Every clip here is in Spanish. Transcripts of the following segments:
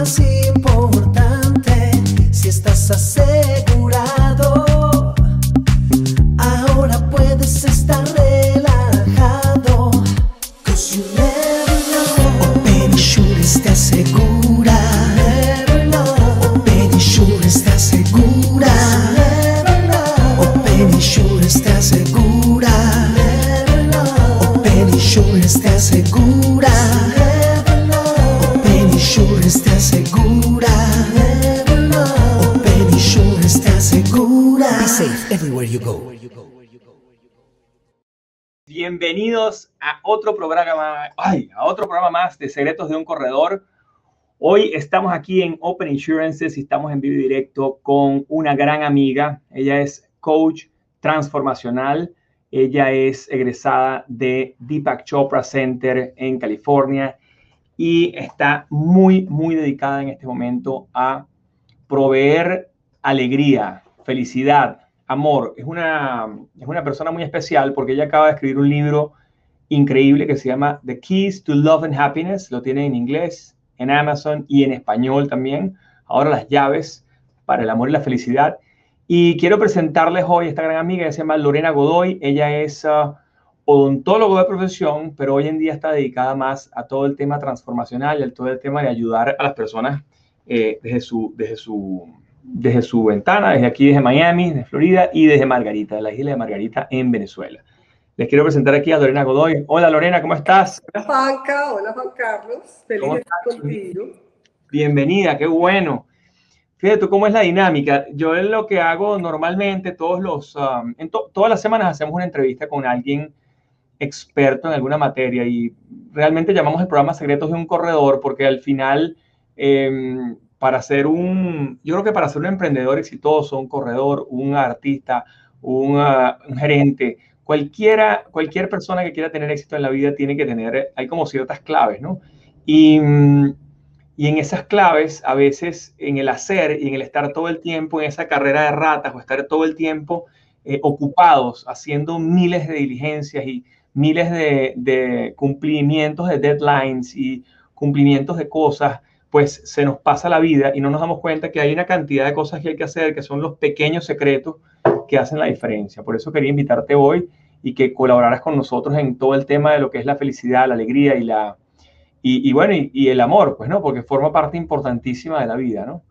más importante, si estás asegurado, Bienvenidos a otro programa, ay, a otro programa más de Secretos de un Corredor. Hoy estamos aquí en Open Insurances y estamos en vivo directo con una gran amiga. Ella es coach transformacional. Ella es egresada de Deepak Chopra Center en California y está muy, muy dedicada en este momento a proveer alegría, felicidad, amor. Es una, es una persona muy especial porque ella acaba de escribir un libro increíble que se llama The Keys to Love and Happiness. Lo tiene en inglés, en Amazon y en español también. Ahora las llaves para el amor y la felicidad. Y quiero presentarles hoy a esta gran amiga que se llama Lorena Godoy. Ella es uh, odontólogo de profesión, pero hoy en día está dedicada más a todo el tema transformacional y a todo el tema de ayudar a las personas eh, desde, su, desde, su, desde su ventana, desde aquí, desde Miami, de Florida y desde Margarita, de la isla de Margarita en Venezuela. Les quiero presentar aquí a Lorena Godoy. Hola Lorena, ¿cómo estás? Hola Juanca, hola Juan Carlos, feliz ¿Cómo de estar contigo. Bienvenida, qué bueno. Fíjate tú cómo es la dinámica. Yo es lo que hago normalmente, todos los, um, en to- todas las semanas hacemos una entrevista con alguien experto en alguna materia y realmente llamamos el programa Secretos de un Corredor porque al final, em, para ser un, yo creo que para ser un emprendedor exitoso, un corredor, un artista, un, ah, un gerente, cualquiera, cualquier persona que quiera tener éxito en la vida tiene que tener, hay como ciertas claves, ¿no? Y, y en esas claves, a veces en el hacer y en el estar todo el tiempo en esa carrera de ratas o estar todo el tiempo eh, ocupados haciendo miles de diligencias y miles de cumplimientos de deadlines y cumplimientos de cosas, pues se nos pasa la vida y no nos damos cuenta que hay una cantidad de cosas que hay que hacer que son los pequeños secretos que hacen la diferencia. Por eso quería invitarte hoy y que colaboraras con nosotros en todo el tema de lo que es la felicidad, la alegría y la, y, y bueno, y, y el amor, pues, ¿no? Porque forma parte importantísima de la vida, ¿no?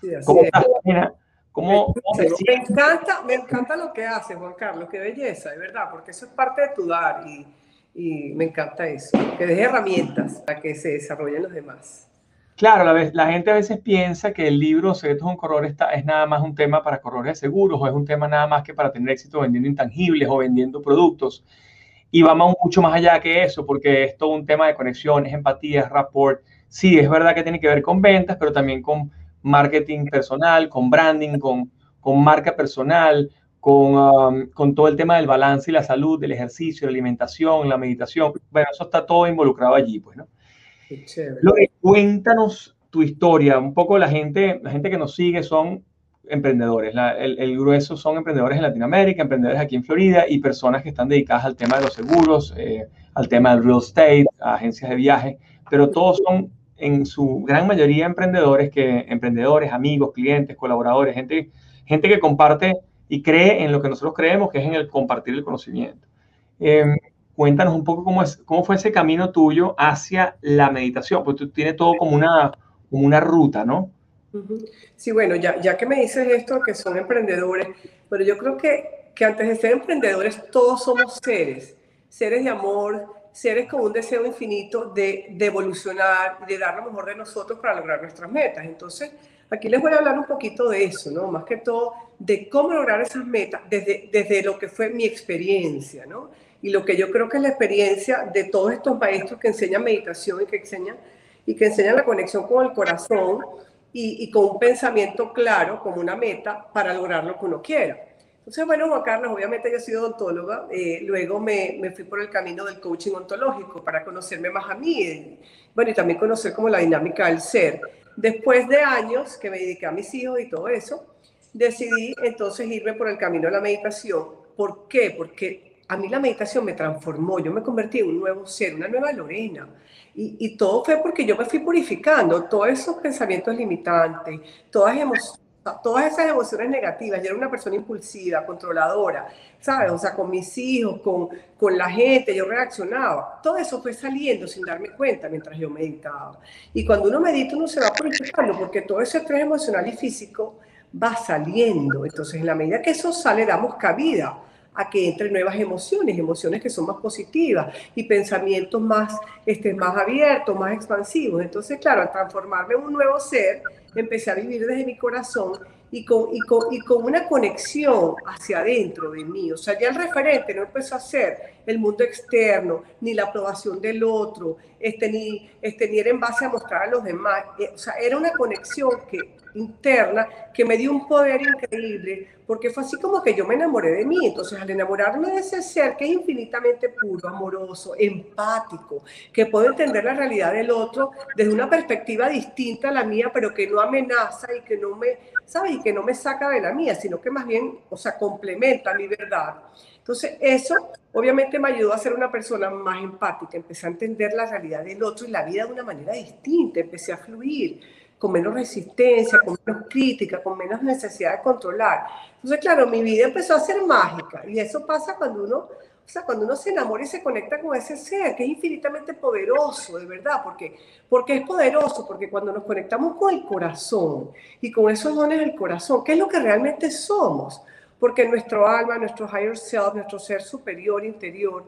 Sí, así ¿Cómo es. estás, Lorena? ¿Cómo, cómo te Me encanta, me encanta lo que haces, Juan Carlos, qué belleza, de verdad, porque eso es parte de tu dar y, y me encanta eso, que des herramientas para que se desarrollen los demás. Claro, la, gente a veces piensa que el libro Secretos un Corredor está, es nada más un tema para corredores de seguros o es un tema nada más que para tener éxito vendiendo intangibles o vendiendo productos. Y vamos mucho más allá que eso, porque es todo un tema de conexiones, empatías, rapport. Sí, es verdad que tiene que ver con ventas, pero también con marketing personal, con branding, con, con marca personal, con, um, con todo el tema del balance y la salud, del ejercicio, la alimentación, la meditación. Bueno, eso está todo involucrado allí, pues, ¿no? Chévere. Lore, cuéntanos tu historia. Un poco la gente, la gente que nos sigue son emprendedores. La- el, el grueso son emprendedores en Latinoamérica, emprendedores aquí en Florida y personas que están dedicadas al tema de los seguros, eh, al tema del real estate, a agencias de viaje, pero todos son en su gran mayoría emprendedores que emprendedores, amigos, clientes, colaboradores, gente, gente que comparte y cree en lo que nosotros creemos, que es en el compartir el conocimiento. Em, cuéntanos un poco cómo, es, cómo fue ese camino tuyo hacia la meditación, pues tú tienes todo como una, como una ruta, ¿no? Sí, bueno, ya, ya que me dices esto, que son emprendedores, pero yo creo que, que antes de ser emprendedores todos somos seres, seres de amor, seres con un deseo infinito de, de evolucionar, de dar lo mejor de nosotros para lograr nuestras metas. Entonces, aquí les voy a hablar un poquito de eso, ¿no? Más que todo, de cómo lograr esas metas desde, desde lo que fue mi experiencia, ¿no? Y lo que yo creo que es la experiencia de todos estos maestros que enseñan meditación y que enseñan, y que enseñan la conexión con el corazón y, y con un pensamiento claro, como una meta, para lograr lo que uno quiera. Entonces, bueno, Juan Carlos, obviamente yo he sido odontóloga, eh, luego me, me, fui por el camino del coaching ontológico para conocerme más a mí, y, bueno, y también conocer como la dinámica del ser. Después de años que me dediqué a mis hijos y todo eso, decidí entonces irme por el camino de la meditación. ¿Por qué? Porque a mí la meditación me transformó, yo me convertí en un nuevo ser, una nueva Lorena. Y, todo fue porque yo me fui purificando todos esos pensamientos limitantes, todas todas esas emociones negativas, yo era una persona impulsiva, controladora, ¿sabes? O sea, con mis hijos, con, con la gente, yo reaccionaba. Todo eso fue saliendo sin darme cuenta mientras yo meditaba. Y cuando uno medita, uno se va purificando porque todo ese estrés emocional y físico va saliendo. Entonces, en la medida que eso sale, damos cabida a que entren nuevas emociones, emociones que son más positivas y pensamientos más, este, más abiertos, más expansivos. Entonces, claro, al transformarme en un nuevo ser, empecé a vivir desde mi corazón y con, y con, y con una conexión hacia adentro de mí. O sea, ya el referente no empezó a ser el mundo externo, ni la aprobación del otro, este, ni, este, ni en base a mostrar a los demás. Eh, o sea, era una conexión que interna que me dio un poder increíble, porque fue así como que yo me enamoré de mí. Entonces, al enamorarme de ese ser que es infinitamente puro, amoroso, empático, que puede entender la realidad del otro desde una perspectiva distinta a la mía, pero que no amenaza y que no me, ¿sabes? Y que no me saca de la mía, sino que más bien, o sea, complementa mi verdad. Entonces, eso obviamente me ayudó a ser una persona más empática, empecé a entender la realidad del otro y la vida de una manera distinta, empecé a fluir con menos resistencia, con menos crítica, con menos necesidad de controlar. Entonces, claro, mi vida empezó a ser mágica y eso pasa cuando uno, o sea, cuando uno se enamora y se conecta con ese ser que es infinitamente poderoso, de verdad, porque, porque es poderoso, porque cuando nos conectamos con el corazón y con esos dones del corazón, ¿qué es lo que realmente somos? Porque nuestro alma, nuestro higher self, nuestro ser superior, interior,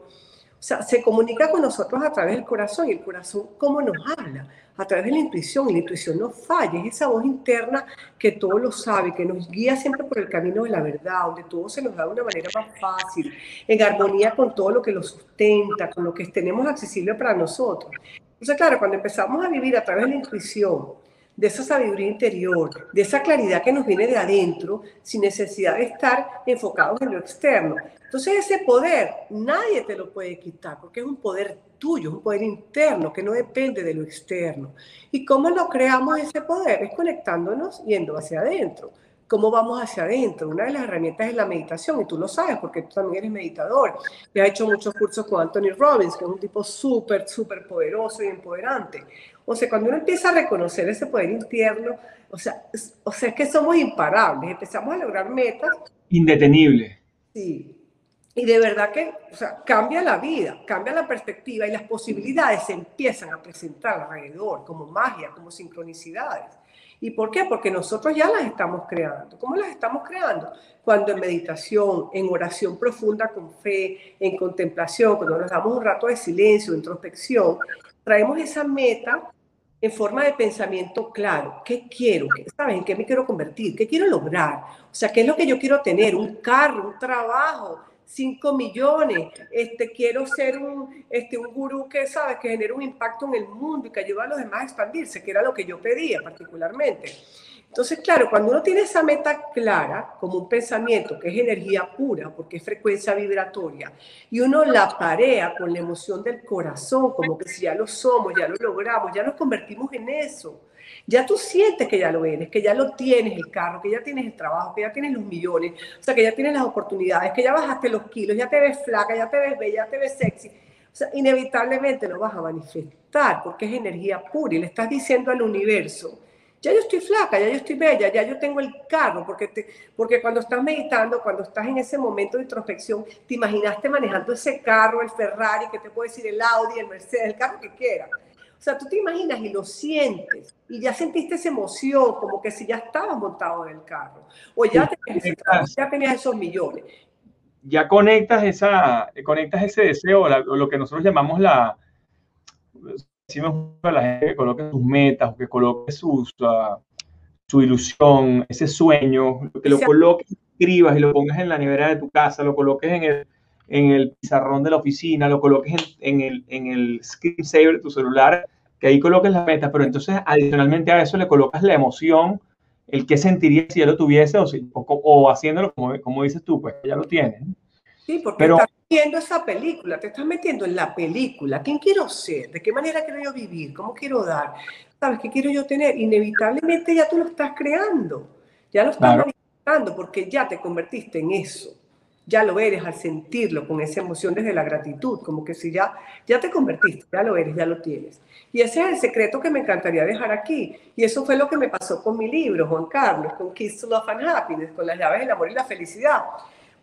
sea, se comunica con nosotros a través del corazón y el corazón, ¿cómo nos habla? a través de la intuición, y la intuición no falla, es esa voz interna que todo lo sabe, que nos guía siempre por el camino de la verdad, donde todo se nos da de una manera más fácil, en armonía con todo lo que lo sustenta, con lo que tenemos accesible para nosotros. Entonces, claro, cuando empezamos a vivir a través de la intuición, de esa sabiduría interior, de esa claridad que nos viene de adentro, sin necesidad de estar enfocados en lo externo. Entonces ese poder nadie te lo puede quitar, porque es un poder tuyo, un poder interno que no depende de lo externo. ¿Y cómo lo creamos ese poder? Es conectándonos yendo hacia adentro. ¿Cómo vamos hacia adentro? Una de las herramientas es la meditación, y tú lo sabes porque tú también eres meditador. Has hecho muchos cursos con Anthony Robbins, que es un tipo súper, súper poderoso y empoderante. O sea, cuando uno empieza a reconocer ese poder interno, o sea, es, o sea, es que somos imparables, empezamos a lograr metas. Indetenible. Sí. Y de verdad que, o sea, cambia la vida, cambia la perspectiva y las posibilidades se empiezan a presentar alrededor, como magia, como sincronicidades. ¿Y por qué? Porque nosotros ya las estamos creando. ¿Cómo las estamos creando? Cuando en meditación, en oración profunda con fe, en contemplación, cuando nos damos un rato de silencio, introspección, traemos esa meta en forma de pensamiento claro. ¿Qué quiero? ¿Sabes? ¿En qué me quiero convertir? ¿Qué quiero lograr? O sea, ¿qué es lo que yo quiero tener? Un carro, un trabajo, 5 millones. Este, quiero ser un, este, un gurú que, ¿sabes? Que genere un impacto en el mundo y que ayude a los demás a expandirse, que era lo que yo pedía particularmente. Entonces, claro, cuando uno tiene esa meta clara, como un pensamiento que es energía pura, porque es frecuencia vibratoria, y uno la parea con la emoción del corazón, como que si ya lo somos, ya lo logramos, ya nos convertimos en eso. Ya tú sientes que ya lo eres, que ya lo tienes el carro, que ya tienes el trabajo, que ya tienes los millones, o sea, que ya tienes las oportunidades, que ya bajaste los kilos, ya te ves flaca, ya te ves bella, ya te ves sexy. O sea, inevitablemente lo vas a manifestar porque es energía pura y le estás diciendo al universo, ya yo estoy flaca, ya yo estoy bella, ya yo tengo el carro, porque, te, porque cuando estás meditando, cuando estás en ese momento de introspección, te imaginaste manejando ese carro, el Ferrari, que te puede decir el Audi, el Mercedes, el carro que quieras. O sea, tú te imaginas y lo sientes y ya sentiste esa emoción, como que si ya estabas montado en el carro, o ya, tenías, ya tenías esos millones. Ya conectas, esa, conectas ese deseo, lo que nosotros llamamos la, decimos a la gente que coloque sus metas o que coloque sus, uh, su ilusión, ese sueño, que lo coloques, escribas y lo pongas en la nevera de tu casa, lo coloques en el, en el pizarrón de la oficina, lo coloques en, en, el, en el screensaver de tu celular, que ahí coloques las metas, pero entonces adicionalmente a eso le colocas la emoción, el que sentiría si ya lo tuviese o, si, o, o haciéndolo como, como dices tú, pues ya lo tienes. Sí, porque pero, estás viendo esa película, te estás metiendo en la película. ¿Quién quiero ser? ¿De qué manera quiero yo vivir? ¿Cómo quiero dar? ¿Sabes qué quiero yo tener? Inevitablemente ya tú lo estás creando, ya lo estás claro. manifestando porque ya te convertiste en eso. ya lo eres al sentirlo con esa emoción desde la gratitud, como que si ya, ya te convertiste, ya lo eres, ya lo tienes. Y ese es el secreto que me encantaría dejar aquí. Y eso fue lo que me pasó con mi libro, Juan Carlos, con Kiss to Love and Happiness, con las llaves del amor y la felicidad.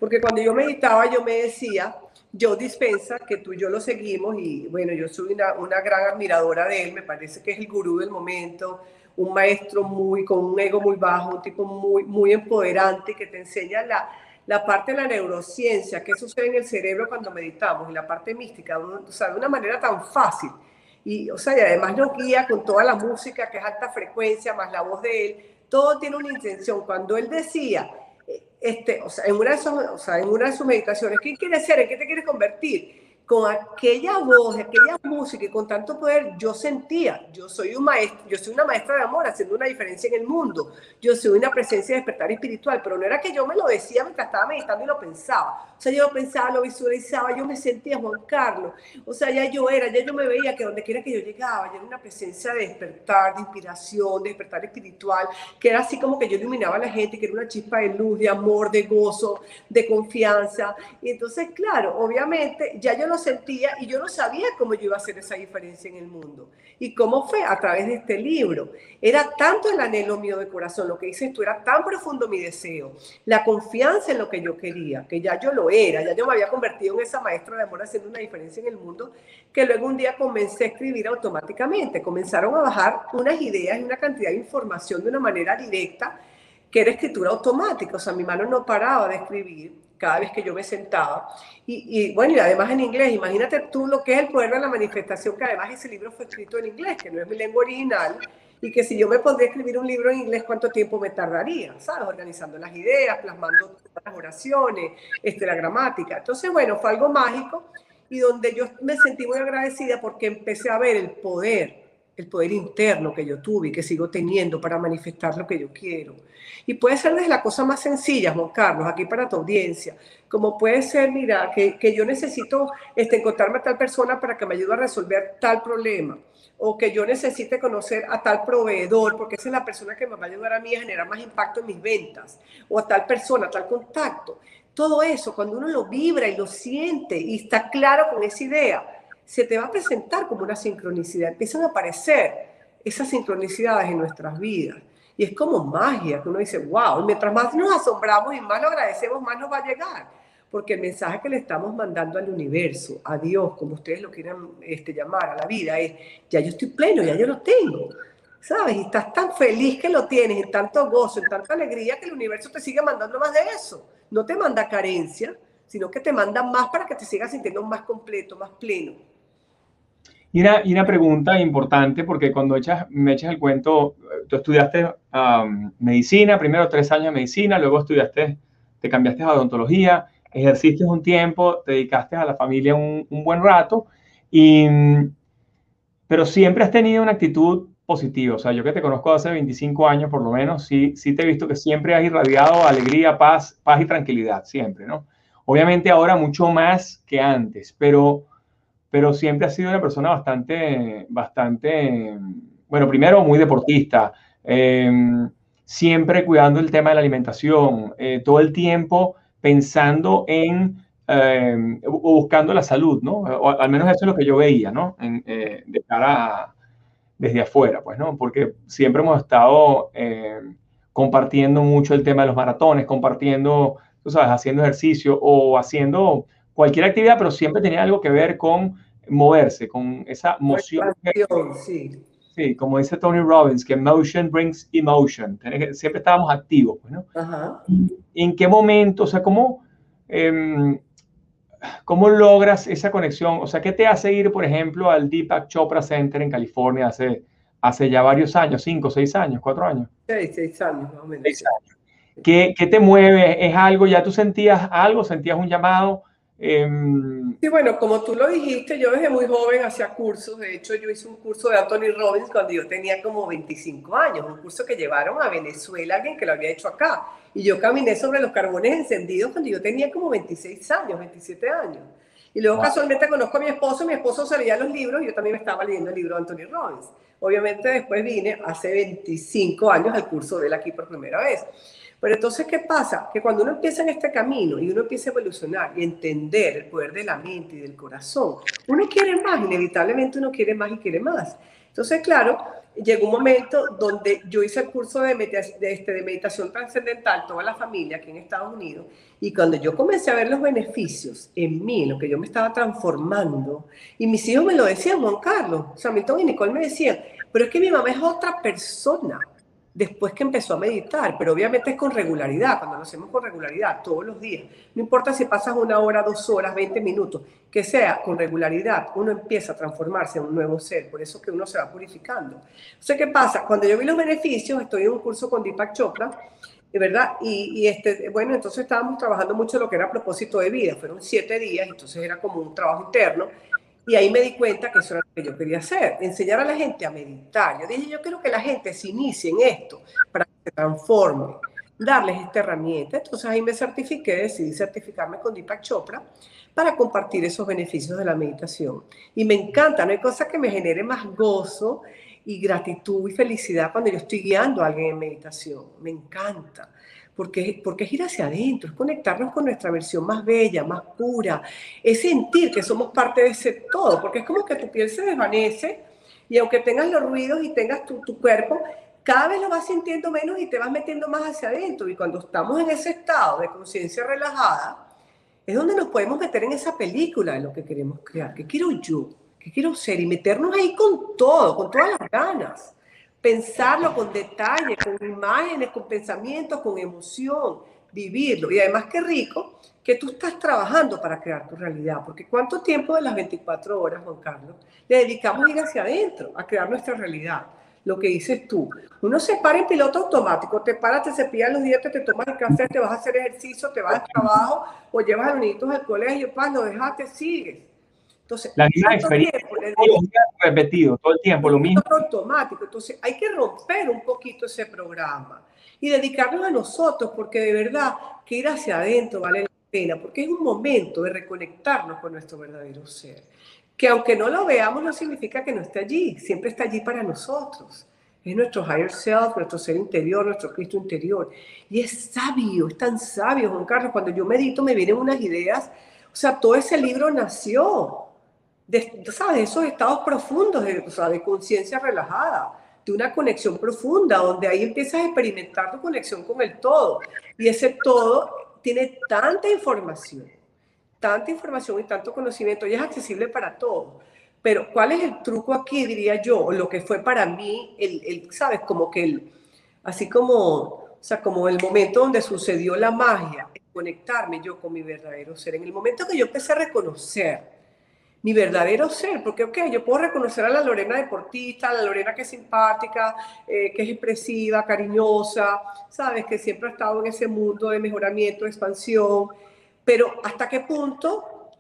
Porque cuando yo meditaba, yo me decía, yo dispensa, que tú y yo lo seguimos, y bueno, yo soy una, una gran admiradora de él, me parece que es el gurú del momento, un maestro muy, con un ego muy bajo, un tipo muy, muy empoderante que te enseña la, la parte de la neurociencia, qué sucede en el cerebro cuando meditamos, y la parte mística, o sea, de una manera tan fácil. Y, o sea, y además nos guía con toda la música que es alta frecuencia, más la voz de él, todo tiene una intención. Cuando él decía, este, o sea, en una de sus, o sea, en una de sus meditaciones, ¿quién quieres ser? ¿En qué te quieres convertir? Con aquella voz, aquella música y con tanto poder, yo sentía, yo soy un maestro, yo soy una maestra de amor haciendo una diferencia en el mundo, yo soy una presencia de despertar espiritual, pero no era que yo me lo decía mientras estaba meditando y lo pensaba, o sea, yo lo pensaba, lo visualizaba, yo me sentía Juan Carlos, o sea, ya yo era, ya yo me veía que donde quiera que yo llegaba, ya era una presencia de despertar, de inspiración, de despertar espiritual, que era así como que yo iluminaba a la gente, que era una chispa de luz, de amor, de gozo, de confianza, y entonces, claro, obviamente, ya yo lo sentía y yo no sabía cómo yo iba a hacer esa diferencia en el mundo. ¿Y cómo fue? A través de este libro. Era tanto el anhelo mío de corazón, lo que dices tú, era tan profundo mi deseo, la confianza en lo que yo quería, que ya yo lo era, ya yo me había convertido en esa maestra de amor haciendo una diferencia en el mundo, que luego un día comencé a escribir automáticamente. Comenzaron a bajar unas ideas y una cantidad de información de una manera directa, que era escritura automática, o sea, mi mano no paraba de escribir cada vez que yo me sentaba. Y, bueno, y además en inglés, imagínate tú lo que es el poder de la manifestación, que además ese libro fue escrito en inglés, que no es mi lengua original, y que si yo me pondría a escribir un libro en inglés, ¿cuánto tiempo me tardaría? ¿Sabes? Organizando las ideas, plasmando las oraciones, este, la gramática. Entonces, bueno, fue algo mágico y donde yo me sentí muy agradecida porque empecé a ver el poder el poder interno que yo tuve y que sigo teniendo para manifestar lo que yo quiero. Y puede ser desde la cosa más sencilla, Juan Carlos, aquí para tu audiencia, como puede ser, mira, que, que yo necesito este, encontrarme a tal persona para que me ayude a resolver tal problema, o que yo necesite conocer a tal proveedor, porque esa es la persona que me va a ayudar a mí a generar más impacto en mis ventas, o a tal persona, a tal contacto. Todo eso, cuando uno lo vibra y lo siente y está claro con esa idea, se te va a presentar como una sincronicidad. Empiezan a aparecer esas sincronicidades en nuestras vidas. Y es como magia, que uno dice, wow, y mientras más nos asombramos y más lo agradecemos, más nos va a llegar. Porque el mensaje que le estamos mandando al universo, a Dios, como ustedes lo quieran este, llamar, a la vida, es, ya yo estoy pleno, ya yo lo tengo. ¿Sabes? Y estás tan feliz que lo tienes, en tanto gozo, en tanta alegría, que el universo te sigue mandando más de eso. No te manda carencia, sino que te manda más para que te sigas sintiendo más completo, más pleno. Y una, y una pregunta importante, porque cuando echas, me echas el cuento, tú estudiaste medicina, primero tres años de medicina, luego estudiaste, te cambiaste a odontología, ejerciste un tiempo, te dedicaste a la familia un, un buen rato, y, pero siempre has tenido una actitud positiva. O sea, yo que te conozco hace 25 años por lo menos, sí, sí te he visto que siempre has irradiado alegría, paz, paz y tranquilidad, siempre, ¿no? Obviamente ahora mucho más que antes, pero pero siempre ha sido una persona bastante, bastante, bueno, primero muy deportista, em, siempre cuidando el tema de la alimentación, eh, todo el tiempo pensando en em, o buscando la salud, ¿no? O al menos eso es lo que yo veía, ¿no? En, eh, de cara desde afuera, pues, ¿no? Porque siempre hemos estado em, compartiendo mucho el tema de los maratones, compartiendo, tú sabes, haciendo ejercicio o haciendo cualquier actividad, pero siempre tenía algo que ver con moverse, con esa moción. Sí. sí. como dice Tony Robbins, que motion brings emotion. Siempre estábamos activos, pues, ¿no? ¿En qué momento, o sea, cómo, em, cómo logras esa conexión? O sea, ¿qué te hace ir, por ejemplo, al Deepak Chopra Center en California hace, hace ya varios años, cinco, seis años, cuatro años? Seis, seis años, más o menos. Seis años. ¿Qué, ¿Qué, te mueve? ¿Es algo? ¿Ya tú sentías algo? ¿Sentías un llamado? Em, sí, bueno, como tú lo dijiste, yo desde muy joven hacía cursos. De hecho, yo hice un curso de Anthony Robbins cuando yo tenía como 25 años, un curso que llevaron a Venezuela, alguien que lo había hecho acá. Y yo caminé sobre los carbones encendidos cuando yo tenía como 26 años, 27 años. Y luego casualmente conozco a mi esposo, mi esposo se leía los libros y yo también estaba leyendo el libro de Anthony Robbins. Obviamente después vine hace 25 años al curso de él aquí por primera vez. Pero entonces, ¿qué pasa? Que cuando uno empieza en este camino y uno empieza a evolucionar y entender el poder de la mente y del corazón, uno quiere más, inevitablemente uno quiere más y quiere más. Entonces, claro, llegó un momento donde yo hice el curso de, de, este, de meditación trascendental, toda la familia aquí en Estados Unidos, y cuando yo comencé a ver los beneficios en mí, lo que yo me estaba transformando, y mis hijos me lo decían, Juan Carlos, Samilton y Nicole me decían, pero es que mi mamá es otra persona después que empezó a meditar, pero obviamente es con regularidad, cuando lo hacemos con regularidad, todos los días. No importa si pasas una hora, dos horas, 20 minutos, que sea con regularidad, uno empieza a transformarse en un nuevo ser, por eso que uno se va purificando. Entonces, ¿qué pasa? Cuando yo vi los beneficios, estoy en un curso con Deepak Chopra, verdad, y, este, bueno, entonces estábamos trabajando mucho lo que era propósito de vida, fueron siete días, entonces era como un trabajo interno, y ahí me di cuenta que eso era lo que yo quería hacer, enseñar a la gente a meditar. Yo dije, yo quiero que la gente se inicie en esto para que se transforme, darles esta herramienta. Entonces ahí me certifiqué, decidí certificarme con Deepak Chopra para compartir esos beneficios de la meditación. Y me encanta, no hay cosa que me genere más gozo y gratitud y felicidad cuando yo estoy guiando a alguien en meditación. Me encanta porque, porque es ir hacia adentro, es conectarnos con nuestra versión más bella, más pura, es sentir que somos parte de ese todo, porque es como que tu piel se desvanece y aunque tengas los ruidos y tengas tu, tu cuerpo, cada vez lo vas sintiendo menos y te vas metiendo más hacia adentro. Y cuando estamos en ese estado de conciencia relajada, es donde nos podemos meter en esa película de lo que queremos crear. ¿Qué quiero yo? ¿Qué quiero ser? Y meternos ahí con todo, con todas las ganas pensarlo con detalle, con imágenes, con pensamientos, con emoción, vivirlo. Y además qué rico que tú estás trabajando para crear tu realidad, porque ¿cuánto tiempo de las 24 horas, Juan Carlos, le dedicamos a ir hacia adentro, a crear nuestra realidad? Lo que dices tú, uno se para en piloto automático, te paras, te cepillas los dientes, te tomas el café, te vas a hacer ejercicio, te vas al trabajo o llevas a los niños al colegio, paz, lo dejaste, sigues entonces, la misma experiencia, repetido, todo el tiempo, lo mismo. automático. Entonces, hay que romper un poquito ese programa y dedicarnos a nosotros, porque de verdad que ir hacia adentro vale la pena, porque es un momento de reconectarnos con nuestro verdadero ser. Que aunque no lo veamos, no significa que no esté allí, siempre está allí para nosotros. Es nuestro higher self, nuestro ser interior, nuestro Cristo interior. Y es sabio, es tan sabio, Juan Carlos. Cuando yo medito me vienen unas ideas. O sea, todo ese libro nació de, ¿sabes? esos estados profundos de, de conciencia relajada, de una conexión profunda, donde ahí empiezas a experimentar tu conexión con el todo. Y ese todo tiene tanta información, tanta información y tanto conocimiento, y es accesible para todos. Pero ¿cuál es el truco aquí, diría yo? Lo que fue para mí, el, el, ¿sabes? Como que el, así como, o sea, como el momento donde sucedió la magia, conectarme yo con mi verdadero ser. En el momento que yo empecé a reconocer mi verdadero ser, porque, ok, yo puedo reconocer a la Lorena deportista, a la Lorena que es simpática, eh, que es expresiva, cariñosa, sabes, que siempre ha estado en ese mundo de mejoramiento, expansión, pero hasta qué punto,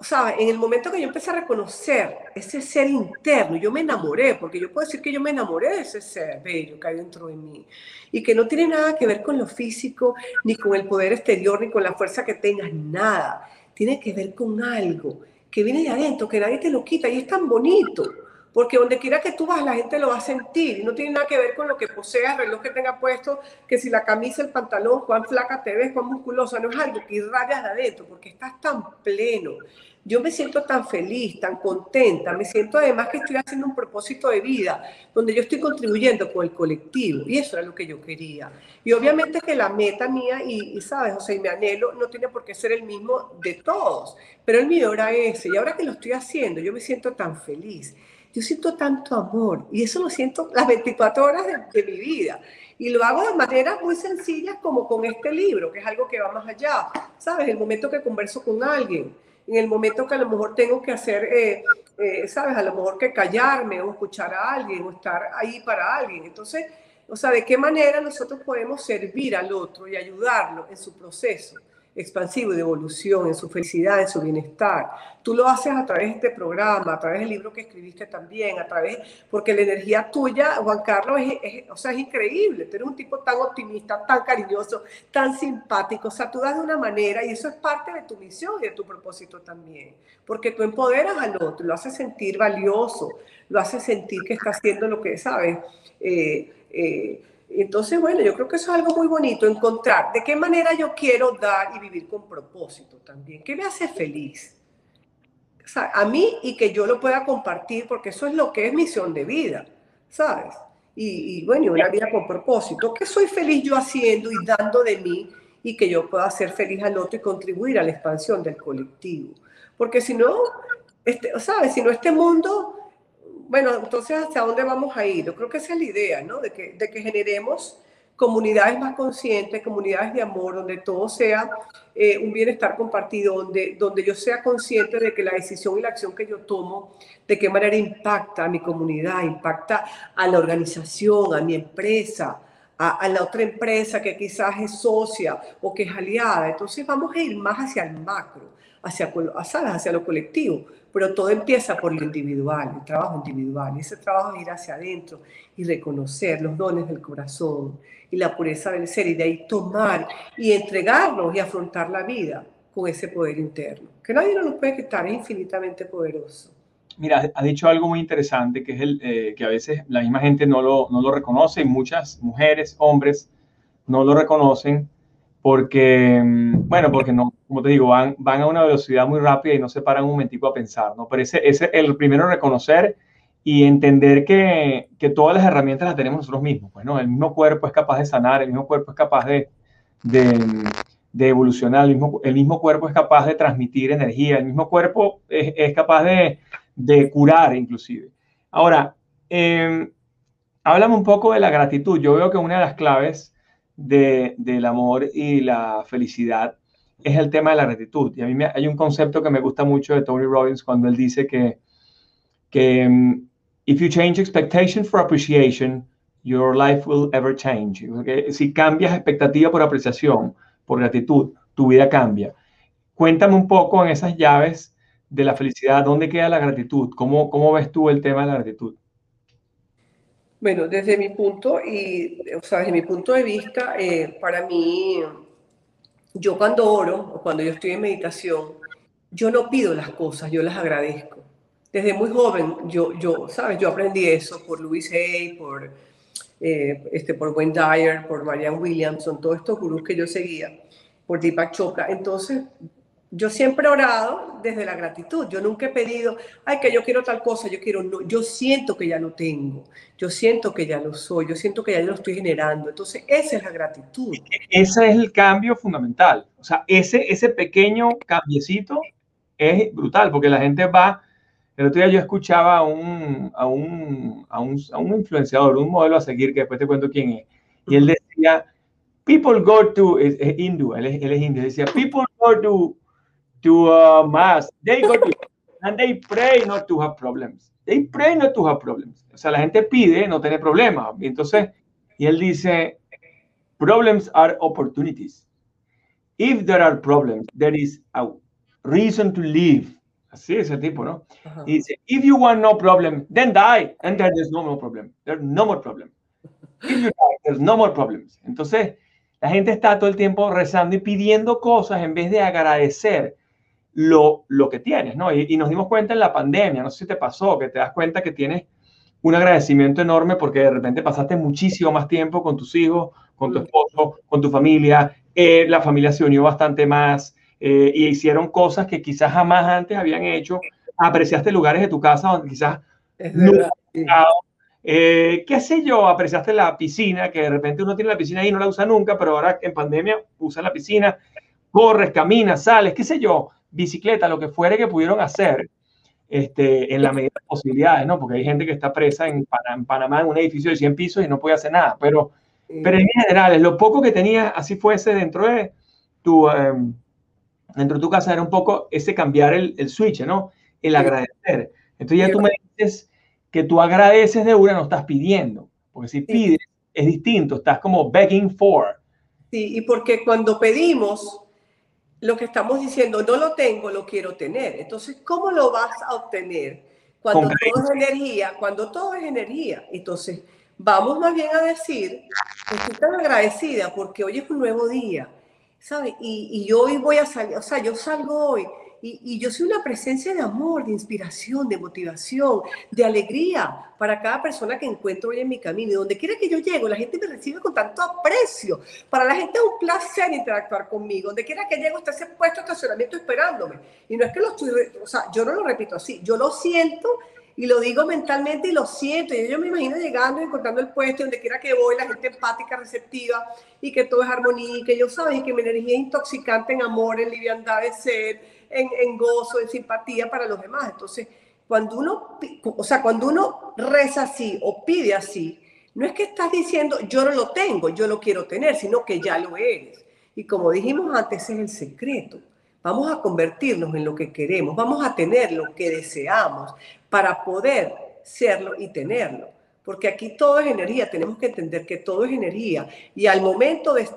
sabes, en el momento que yo empecé a reconocer ese ser interno, yo me enamoré, porque yo puedo decir que yo me enamoré de ese ser bello que hay dentro de mí, y que no tiene nada que ver con lo físico, ni con el poder exterior, ni con la fuerza que tengas, nada, tiene que ver con algo que viene de adentro, que nadie te lo quita y es tan bonito, porque donde quiera que tú vas la gente lo va a sentir y no tiene nada que ver con lo que poseas, el reloj que tenga puesto, que si la camisa, el pantalón, cuán flaca te ves, cuán musculosa, no es algo que irradias de adentro, porque estás tan pleno, yo me siento tan feliz, tan contenta, me siento además que estoy haciendo un propósito de vida, donde yo estoy contribuyendo con el colectivo, y eso era lo que yo quería. Y obviamente que la meta mía, y, sabes, o sea, y mi anhelo no tiene por qué ser el mismo de todos, pero el mío era ese, y ahora que lo estoy haciendo, yo me siento tan feliz. Yo siento tanto amor y eso lo siento las 24 horas de, de mi vida. Y lo hago de maneras muy sencillas como con este libro, que es algo que va más allá. ¿Sabes? El momento que converso con alguien, en el momento que a lo mejor tengo que hacer, eh, eh, ¿sabes? A lo mejor que callarme o escuchar a alguien o estar ahí para alguien. Entonces, o sea, ¿de qué manera nosotros podemos servir al otro y ayudarlo en su proceso? Expansivo de evolución, en su felicidad, en su bienestar. Tú lo haces a través de este programa, a través del libro que escribiste también, a través, porque la energía tuya, Juan Carlos, es, o sea, es increíble. Tú eres un tipo tan optimista, tan cariñoso, tan simpático. O sea, tú das de una manera y eso es parte de tu misión y de tu propósito también. Porque tú empoderas al otro, lo haces sentir valioso, lo haces sentir que está haciendo lo que, ¿sabes? Eh, eh, Entonces, bueno, yo creo que eso es algo muy bonito, encontrar de qué manera yo quiero dar y vivir con propósito también, qué me hace feliz. O sea, a mí y que yo lo pueda compartir, porque eso es lo que es misión de vida, ¿sabes? Y, y bueno, una vida con propósito, ¿qué soy feliz yo haciendo y dando de mí y que yo pueda ser feliz al otro y contribuir a la expansión del colectivo? Porque si no, este, ¿sabes? Si no, este mundo bueno, entonces, ¿hacia dónde vamos a ir? Yo creo que esa es la idea, ¿no? De que, de que generemos comunidades más conscientes, comunidades de amor, donde todo sea eh, un bienestar compartido, donde, donde yo sea consciente de que la decisión y la acción que yo tomo, de qué manera impacta a mi comunidad, impacta a la organización, a mi empresa, a, a la otra empresa que quizás es socia o que es aliada. Entonces vamos a ir más hacia el macro, hacia, hacia lo colectivo pero todo empieza por lo individual, el trabajo individual. Ese trabajo es ir hacia adentro y reconocer los dones del corazón y la pureza del ser y de ahí tomar y entregarnos y afrontar la vida con ese poder interno, que nadie nos puede quitar, es infinitamente poderoso. Mira, ha dicho algo muy interesante, que es el eh, que a veces la misma gente no lo, no lo reconoce y muchas mujeres, hombres, no lo reconocen porque, mm, bueno, porque no, como te digo, van, van a una velocidad muy rápida y no se paran un momentico a pensar, ¿no? Pero ese es el primero reconocer y entender que, que, todas las herramientas las tenemos nosotros mismos, pues, ¿no? El mismo cuerpo es capaz de sanar, el mismo cuerpo es capaz de, de, de evolucionar, el mismo, el mismo cuerpo es capaz de transmitir energía, el mismo cuerpo es, es capaz de, de, curar inclusive. Ahora, eh, háblame un poco de la gratitud. Yo veo que una de las claves de, del amor y la felicidad es el tema de la gratitud. Y a mí hay un concepto que me gusta mucho de Tony Robbins cuando él dice que, que um, if you change expectations for appreciation, your life will ever change. si cambias expectativa por apreciación, por gratitud, tu vida cambia. Cuéntame un poco en esas llaves de la felicidad, ¿dónde queda la gratitud? ¿Cómo, cómo ves tú el tema de la gratitud? Bueno, desde mi punto y, o sea, desde mi punto de vista, eh, para mí, yo cuando oro o cuando yo estoy en meditación, yo no pido las cosas, yo las agradezco. Desde muy joven, yo, yo ¿sabes? Yo aprendí eso por Louise Hay, por, eh, este, por Wayne Dyer, por Marianne Williamson, todos estos gurús que yo seguía, por Deepak Chopra. Entonces, yo siempre he orado desde la gratitud. Yo nunca he pedido, ay, que yo quiero tal cosa, yo quiero, no. Yo siento que ya lo tengo. Yo siento que ya lo soy. Yo siento que ya lo estoy generando. Entonces, esa es la gratitud. Ese es el cambio fundamental. O sea, ese, ese pequeño cambiecito es brutal porque la gente va. El otro día yo escuchaba a un, a un, a un, a un influenciador, un modelo a seguir, que después te cuento quién es. Y él decía, people go to, es, es hindú, él es, él es hindú, decía, people go to to a mass. They go to and they pray not to have problems. They pray not to have problems. O sea, la gente pide no tener problemas. Y entonces, y él dice, problems are opportunities. If there are problems, there is a reason to live. Así es el tipo, ¿no? Uh -huh. Y dice, if you want no problem, then die, and then there's no more problem. There's no more problem. If you die, there's no more problems. Entonces, la gente está todo el tiempo rezando y pidiendo cosas en vez de agradecer lo, lo que tienes, ¿no? Y, y, nos dimos cuenta en la pandemia, no sé si te pasó, que te das cuenta que tienes un agradecimiento enorme porque de repente pasaste muchísimo más tiempo con tus hijos, con tu esposo, con tu familia, eh, la familia se unió bastante más eh, y hicieron cosas que quizás jamás antes habían hecho, apreciaste lugares de tu casa donde quizás sí. eh, qué sé yo, apreciaste la piscina, que de repente uno tiene la piscina ahí y no la usa nunca, pero ahora en pandemia usa la piscina, corres, caminas, sales, qué sé yo, bicicleta, lo que fuere que pudieron hacer este, en la medida de posibilidades, ¿no? Porque hay gente que está presa en, en, Panamá en un edificio de 100 pisos y no puede hacer nada, pero, pero en general, lo poco que tenía, así fuese dentro de tu, um, dentro de tu casa, era un poco ese cambiar el, el switch, ¿no? El agradecer. Entonces ya tú me dices que tú agradeces de una, no estás pidiendo, porque si pides es distinto, estás como begging for. Sí, y porque cuando pedimos, lo que estamos diciendo, no lo tengo, lo quiero tener. Entonces, ¿cómo lo vas a obtener? Cuando todo es energía, cuando todo es energía. Entonces, vamos más bien a decir, estoy tan agradecida porque hoy es un nuevo día, ¿sabes? Y, y hoy voy a salir, o sea, yo salgo hoy Y, yo soy una presencia de amor, de inspiración, de motivación, de alegría para cada persona que encuentro hoy en mi camino. Y donde quiera que yo llego, la gente me recibe con tanto aprecio. Para la gente es un placer interactuar conmigo. Donde quiera que llego está ese puesto de estacionamiento esperándome. Y no es que lo estoy, o sea, yo no lo repito así, yo lo siento y lo digo mentalmente y lo siento. Y yo me imagino llegando y encontrando el puesto donde quiera que voy, la gente empática, receptiva y que todo es armonía y que yo sabes que mi energía es intoxicante en amor, en liviandad de ser, en, en gozo, en simpatía para los demás. Entonces, cuando uno, o sea, cuando uno reza así o pide así, no es que estás diciendo yo no lo tengo, yo lo quiero tener, sino que ya lo eres. Y como dijimos antes, ese es el secreto. Vamos a convertirnos en lo que queremos, vamos a tener lo que deseamos para poder serlo y tenerlo. Porque aquí todo es energía, tenemos que entender que todo es energía. Y al momento de,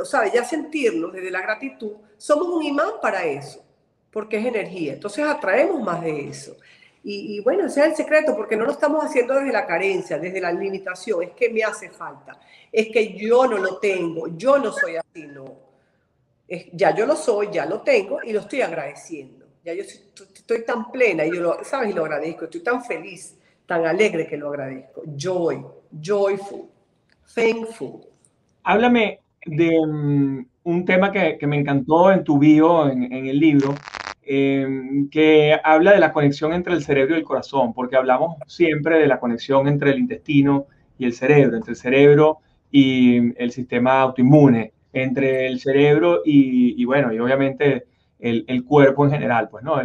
o sea, ya sentirnos desde la gratitud, somos un imán para eso, porque es energía. Entonces atraemos más de eso. Y, bueno, ese es el secreto, porque no lo estamos haciendo desde la carencia, desde la limitación, es que me hace falta, es que yo no lo tengo, yo no soy así, no ya yo lo soy, ya lo tengo y lo estoy agradeciendo. Ya yo estoy, tan plena y yo lo, ¿sabes? Y lo agradezco. Estoy tan feliz, tan alegre que lo agradezco. Joy, joyful, thankful. Háblame de mm, un tema que, que, me encantó en tu bio, en, en el libro, em, que habla de la conexión entre el cerebro y el corazón, porque hablamos siempre de la conexión entre el intestino y el cerebro, entre el cerebro y el sistema autoinmune entre el cerebro y, bueno, y obviamente el, cuerpo en general, pues, ¿no?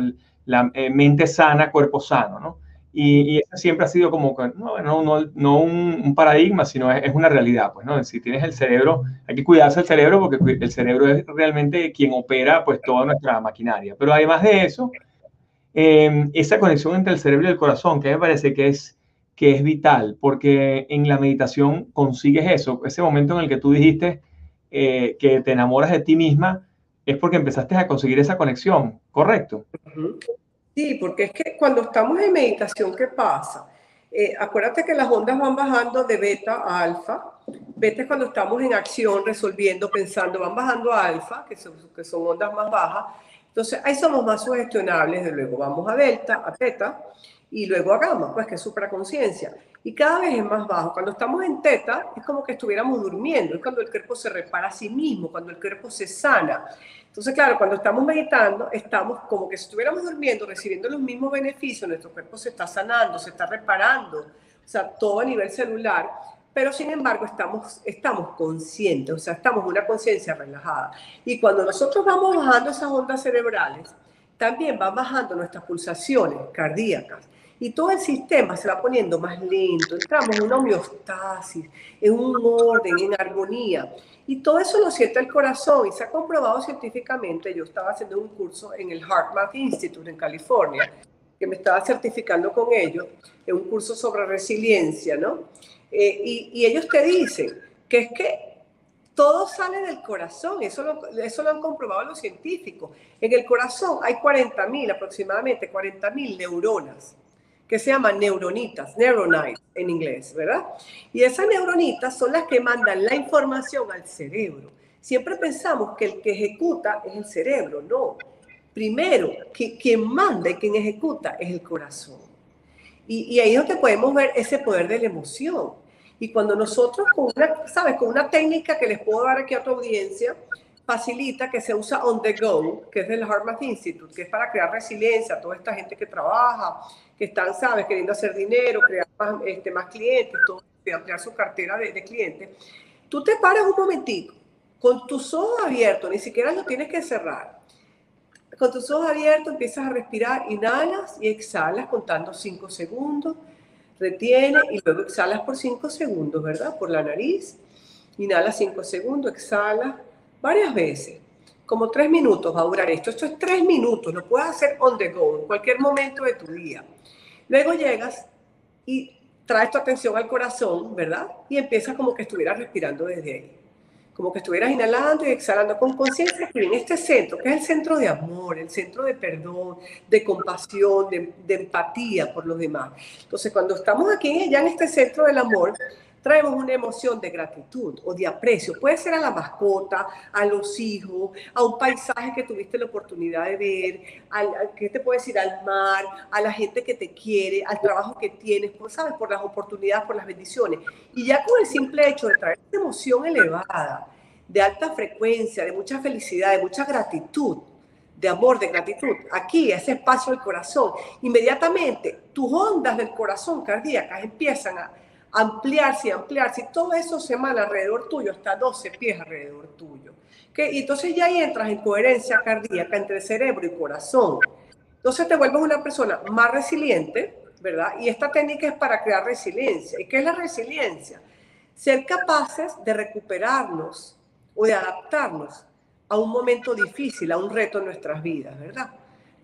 La eh, mente sana, cuerpo sano, ¿no? Y, y siempre ha sido como, no, no, no, no un, un, paradigma, sino es, es, una realidad, pues, ¿no? Si tienes el cerebro, hay que cuidarse el cerebro porque el cerebro es realmente quien opera, pues, toda nuestra maquinaria. Pero además de eso, eh, esa conexión entre el cerebro y el corazón, que me parece que es, que es vital, porque en la meditación consigues eso, ese momento en el que tú dijiste, eh, que te enamoras de ti misma, es porque empezaste a conseguir esa conexión, ¿correcto? Sí, porque es que cuando estamos en meditación, ¿qué pasa? Eh, acuérdate que las ondas van bajando de beta a alfa. Beta es cuando estamos en acción, resolviendo, pensando, van bajando a alfa, que son, ondas más bajas. Entonces, ahí somos más sugestionables, de luego vamos a delta, a teta, y luego a gamma, pues que es supraconciencia y cada vez es más bajo. Cuando estamos en teta es como que estuviéramos durmiendo, es cuando el cuerpo se repara a sí mismo, cuando el cuerpo se sana. Entonces, claro, cuando estamos meditando, estamos como que estuviéramos durmiendo, recibiendo los mismos beneficios, nuestro cuerpo se está sanando, se está reparando, o sea, todo a nivel celular, pero sin embargo estamos, estamos conscientes, o sea, estamos una conciencia relajada. Y cuando nosotros vamos bajando esas ondas cerebrales, también van bajando nuestras pulsaciones cardíacas y todo el sistema se va poniendo más lento, entramos en una homeostasis, en un orden, en armonía. Y todo eso lo siente el corazón y se ha comprobado científicamente. Yo estaba haciendo un curso en el HeartMath Institute en California, que me estaba certificando con ellos, en un curso sobre resiliencia, ¿no? Eh, y, y, ellos te dicen que es que todo sale del corazón, eso lo, eso lo han comprobado los científicos. En el corazón hay 40.000, aproximadamente 40.000 neuronas que se llaman neuronitas, neuronites en inglés, ¿verdad? Y esas neuronitas son las que mandan la información al cerebro. Siempre pensamos que el que ejecuta es el cerebro, no. Primero, que, quien manda y quien ejecuta es el corazón. Y, y ahí es donde podemos ver ese poder de la emoción. Y cuando nosotros, con una, ¿sabes? Con una técnica que les puedo dar aquí a tu audiencia, facilita que se usa on the go, que es del HeartMath Institute, que es para crear resiliencia a toda esta gente que trabaja, que están, sabes, queriendo hacer dinero, crear más, este, más clientes, todo, ampliar su cartera de, de clientes. Tú te paras un momentico, con tus ojos abiertos, ni siquiera lo tienes que cerrar. Con tus ojos abiertos empiezas a respirar, inhalas y exhalas contando 5 segundos, retiene y luego exhalas por 5 segundos, ¿verdad? Por la nariz. Inhalas 5 segundos, exhalas varias veces. Como tres minutos va a durar esto. Esto es tres minutos, lo puedes hacer on the go, en cualquier momento de tu día. Luego llegas y traes tu atención al corazón, ¿verdad? Y empiezas como que estuvieras respirando desde ahí. Como que estuvieras inhalando y exhalando con conciencia en este centro, que es el centro de amor, el centro de perdón, de compasión, de, de empatía por los demás. Entonces, cuando estamos aquí, ya en este centro del amor, traemos una emoción de gratitud o de aprecio. Puede ser a la mascota, a los hijos, a un paisaje que tuviste la oportunidad de ver, al, ¿qué te puedes decir? Al mar, a la gente que te quiere, al trabajo que tienes, por, ¿sabes? Por las oportunidades, por las bendiciones. Y ya con el simple hecho de traer esta emoción elevada, de alta frecuencia, de mucha felicidad, de mucha gratitud, de amor, de gratitud, aquí, ese espacio del corazón, inmediatamente tus ondas del corazón cardíacas empiezan a ampliarse y ampliarse, y todo eso se emana alrededor tuyo, hasta 12 pies alrededor tuyo. Y entonces ya entras en coherencia cardíaca entre cerebro y corazón. Entonces te vuelves una persona más resiliente, ¿verdad? Y esta técnica es para crear resiliencia. ¿Y qué es la resiliencia? Ser capaces de recuperarnos o de adaptarnos a un momento difícil, a un reto en nuestras vidas, ¿verdad?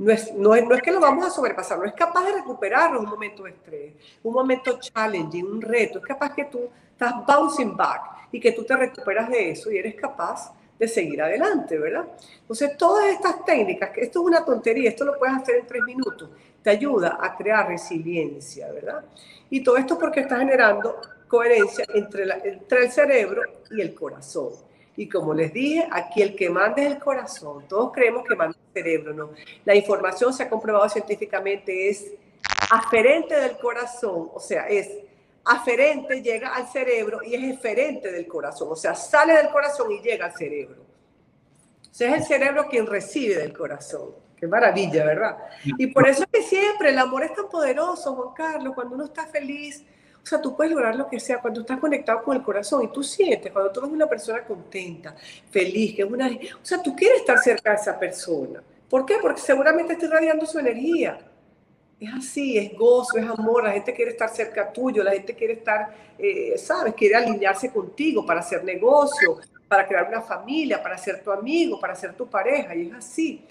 No es, no, es, no es que lo vamos a sobrepasar, no es capaz de recuperarnos un momento de estrés, un momento challenging, un reto, es capaz que tú estás bouncing back y que tú te recuperas de eso y eres capaz de seguir adelante, ¿verdad? Entonces, todas estas técnicas, que esto es una tontería, esto lo puedes hacer en tres minutos, te ayuda a crear resiliencia, ¿verdad? Y todo esto porque está generando coherencia entre, la, entre el cerebro y el corazón. Y como les dije, aquí el que manda es el corazón. Todos creemos que manda el cerebro, ¿no? La información se ha comprobado científicamente es aferente del corazón, o sea, es aferente, llega al cerebro y es eferente del corazón, o sea, sale del corazón y llega al cerebro. O sea, es el cerebro quien recibe del corazón. Qué maravilla, ¿verdad? Y por eso es que siempre el amor es tan poderoso, Juan Carlos, cuando uno está feliz, o sea, tú puedes lograr lo que sea cuando estás conectado con el corazón y tú sientes, cuando tú eres una persona contenta, feliz, que es una... O sea, tú quieres estar cerca de esa persona. ¿Por qué? Porque seguramente está irradiando su energía. Es así, es gozo, es amor, la gente quiere estar cerca tuyo, la gente quiere estar, eh, ¿sabes? Quiere alinearse contigo para hacer negocio, para crear una familia, para ser tu amigo, para ser tu pareja, y es así.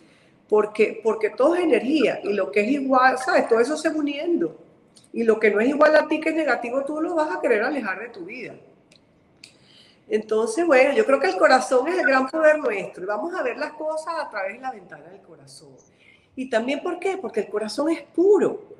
Porque, porque todo es energía y lo que es igual, ¿sabes? Todo eso se uniendo. Y lo que no es igual a ti, que es negativo, tú lo vas a querer alejar de tu vida. Entonces, bueno, yo creo que el corazón es el gran poder nuestro y vamos a ver las cosas a través de la ventana del corazón. Y también, ¿por qué? Porque el corazón es puro.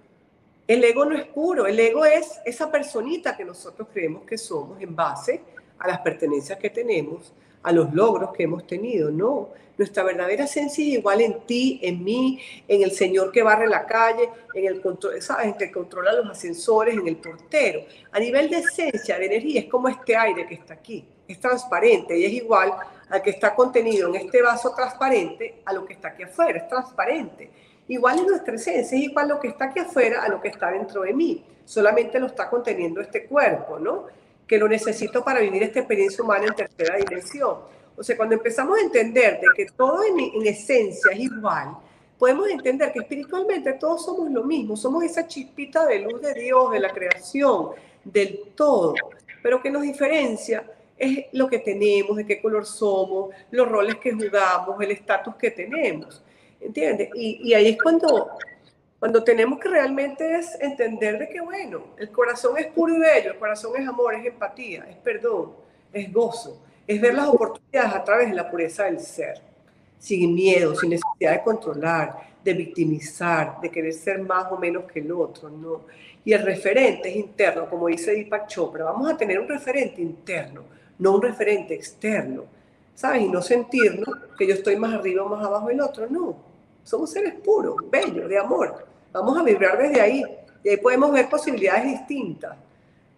El ego no es puro, el ego es esa personita que nosotros creemos que somos en base a las pertenencias que tenemos, a los logros que hemos tenido. No, nuestra verdadera esencia es igual en ti, en mí, en el señor que barre la calle, en el, control, ¿sabes? en que controla los ascensores, en el portero. A nivel de esencia, de energía, es como este aire que está aquí. Es transparente y es igual al que está contenido en este vaso transparente a lo que está aquí afuera. Es transparente. Igual en nuestra esencia, es igual lo que está aquí afuera a lo que está dentro de mí. Solamente lo está conteniendo este cuerpo, ¿no? Que lo necesito para vivir esta experiencia humana en tercera dimensión. O sea, cuando empezamos a entender de que todo en, esencia es igual, podemos entender que espiritualmente todos somos lo mismo, somos esa chispita de luz de Dios, de la creación, del todo, pero que nos diferencia es lo que tenemos, de qué color somos, los roles que jugamos, el estatus que tenemos, ¿entiendes? Y, ahí es cuando, cuando tenemos que realmente es entender de que, bueno, el corazón es puro y bello, el corazón es amor, es empatía, es perdón, es gozo es ver las oportunidades a través de la pureza del ser, sin miedo, sin necesidad de controlar, de victimizar, de querer ser más o menos que el otro, ¿no? Y el referente es interno, como dice Deepak Chopra, vamos a tener un referente interno, no un referente externo, ¿sabes? Y no sentirnos que yo estoy más arriba o más abajo del otro, no. Somos seres puros, bellos, de amor. Vamos a vibrar desde ahí. Y ahí podemos ver posibilidades distintas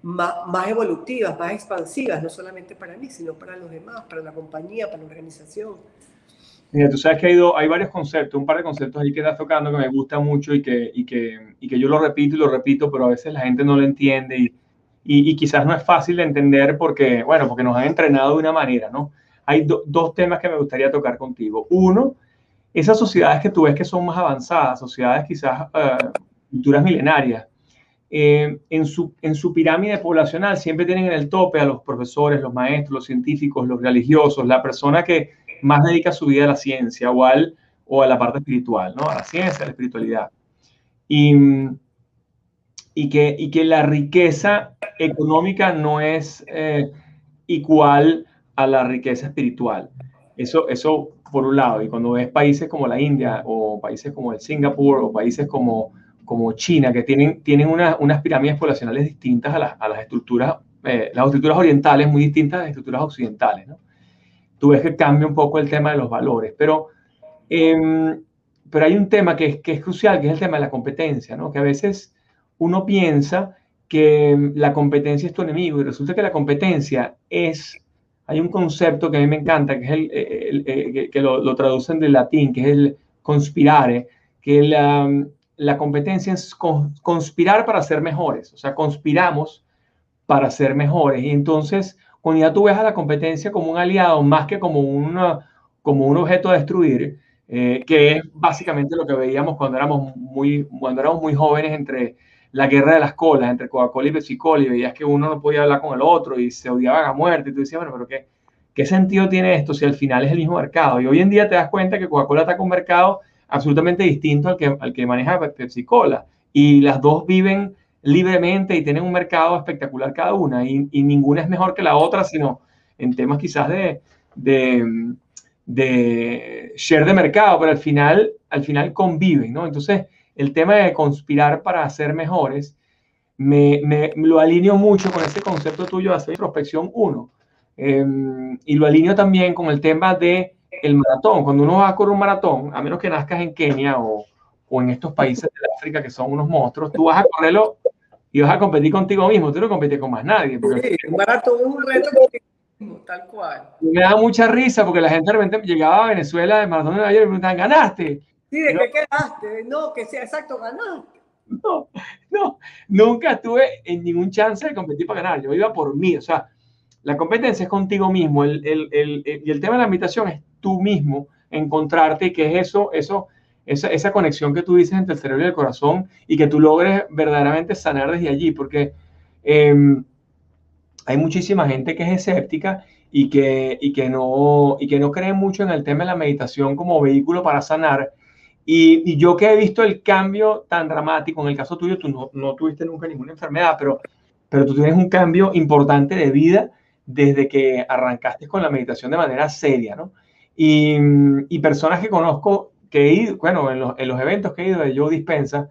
más, evolutivas, más expansivas, no solamente para mí, sino para los demás, para la compañía, para la organización. Mira, tú sabes que hay, hay varios conceptos, un par de conceptos ahí que estás tocando que me gusta mucho y que, y que, y que yo lo repito y lo repito, pero a veces la gente no lo entiende y, y, quizás no es fácil de entender porque, bueno, porque nos han entrenado de una manera, ¿no? Hay dos temas que me gustaría tocar contigo. Uno, esas sociedades que tú ves que son más avanzadas, sociedades quizás uh, milenarias, eh, en, su, en su pirámide poblacional siempre tienen en el tope a los profesores, los maestros, los científicos, los religiosos, la persona que más dedica su vida a la ciencia o, al, o a la parte espiritual, ¿no? a la ciencia, a la espiritualidad. Y, y, que, y que la riqueza económica no es eh, igual a la riqueza espiritual. Eso, eso por un lado. Y cuando ves países como la India o países como el Singapur o países como como China, que tienen, tienen unas pirámides poblacionales distintas a las, a las estructuras eh, las estructuras orientales muy distintas de las estructuras occidentales, ¿no? Tú ves que cambia un poco el tema de los valores, pero, em, pero hay un tema que es, que es crucial, que es el tema de la competencia, ¿no? Que a veces uno piensa que la competencia es tu enemigo y resulta que la competencia es, hay un concepto que a mí me encanta, que es el, que lo, lo, traducen del latín, que es el conspirare, que la, la competencia es conspirar para ser mejores, o sea, conspiramos para ser mejores. Y entonces, cuando ya tú ves a la competencia como un aliado más que como, una, como un objeto a destruir, eh, que es básicamente lo que veíamos cuando éramos muy, cuando éramos muy jóvenes entre la guerra de las colas, entre Coca-Cola y Pepsi-Cola, y veías que uno no podía hablar con el otro y se odiaban a muerte, y tú decías, bueno, pero ¿qué, ¿qué sentido tiene esto si al final es el mismo mercado? Y hoy en día te das cuenta que Coca-Cola con un mercado absolutamente distinto al que, al que maneja Pepsi Cola. Y las dos viven libremente y tienen un mercado espectacular cada una. Y, ninguna es mejor que la otra, sino en temas quizás de, de, de, share de mercado, pero al final, al final conviven, ¿no? Entonces, el tema de conspirar para ser mejores, me, me, lo alineo mucho con ese concepto tuyo de hacer prospección 1. Em, y lo alineo también con el tema de el maratón, cuando uno va a correr un maratón, a menos que nazcas en Kenia o, o en estos países de África que son unos monstruos, tú vas a correrlo y vas a competir contigo mismo, tú no compites con más nadie. sí, un maratón es un reto tal cual. Me da mucha risa porque la gente de repente llegaba a Venezuela de maratón de Nueva York y me preguntaban, ¿ganaste? Sí, ¿de qué quedaste? No, que sea exacto, ganaste. No, no, nunca tuve en ningún chance de competir para ganar. Yo iba por mí, o sea, la competencia es contigo mismo el, el, el, y el tema de la invitación es tú mismo encontrarte y que es eso, eso, esa, esa, conexión que tú dices entre el cerebro y el corazón y que tú logres verdaderamente sanar desde allí, porque eh, hay muchísima gente que es escéptica y que, y, que no, y que no cree mucho en el tema de la meditación como vehículo para sanar. Y, y, yo que he visto el cambio tan dramático, en el caso tuyo, tú no, no tuviste nunca ninguna enfermedad, pero, pero tú tienes un cambio importante de vida desde que arrancaste con la meditación de manera seria, ¿no? Y, y personas que conozco, que he ido, bueno, en los, en los eventos que he ido de Joe Dispensa,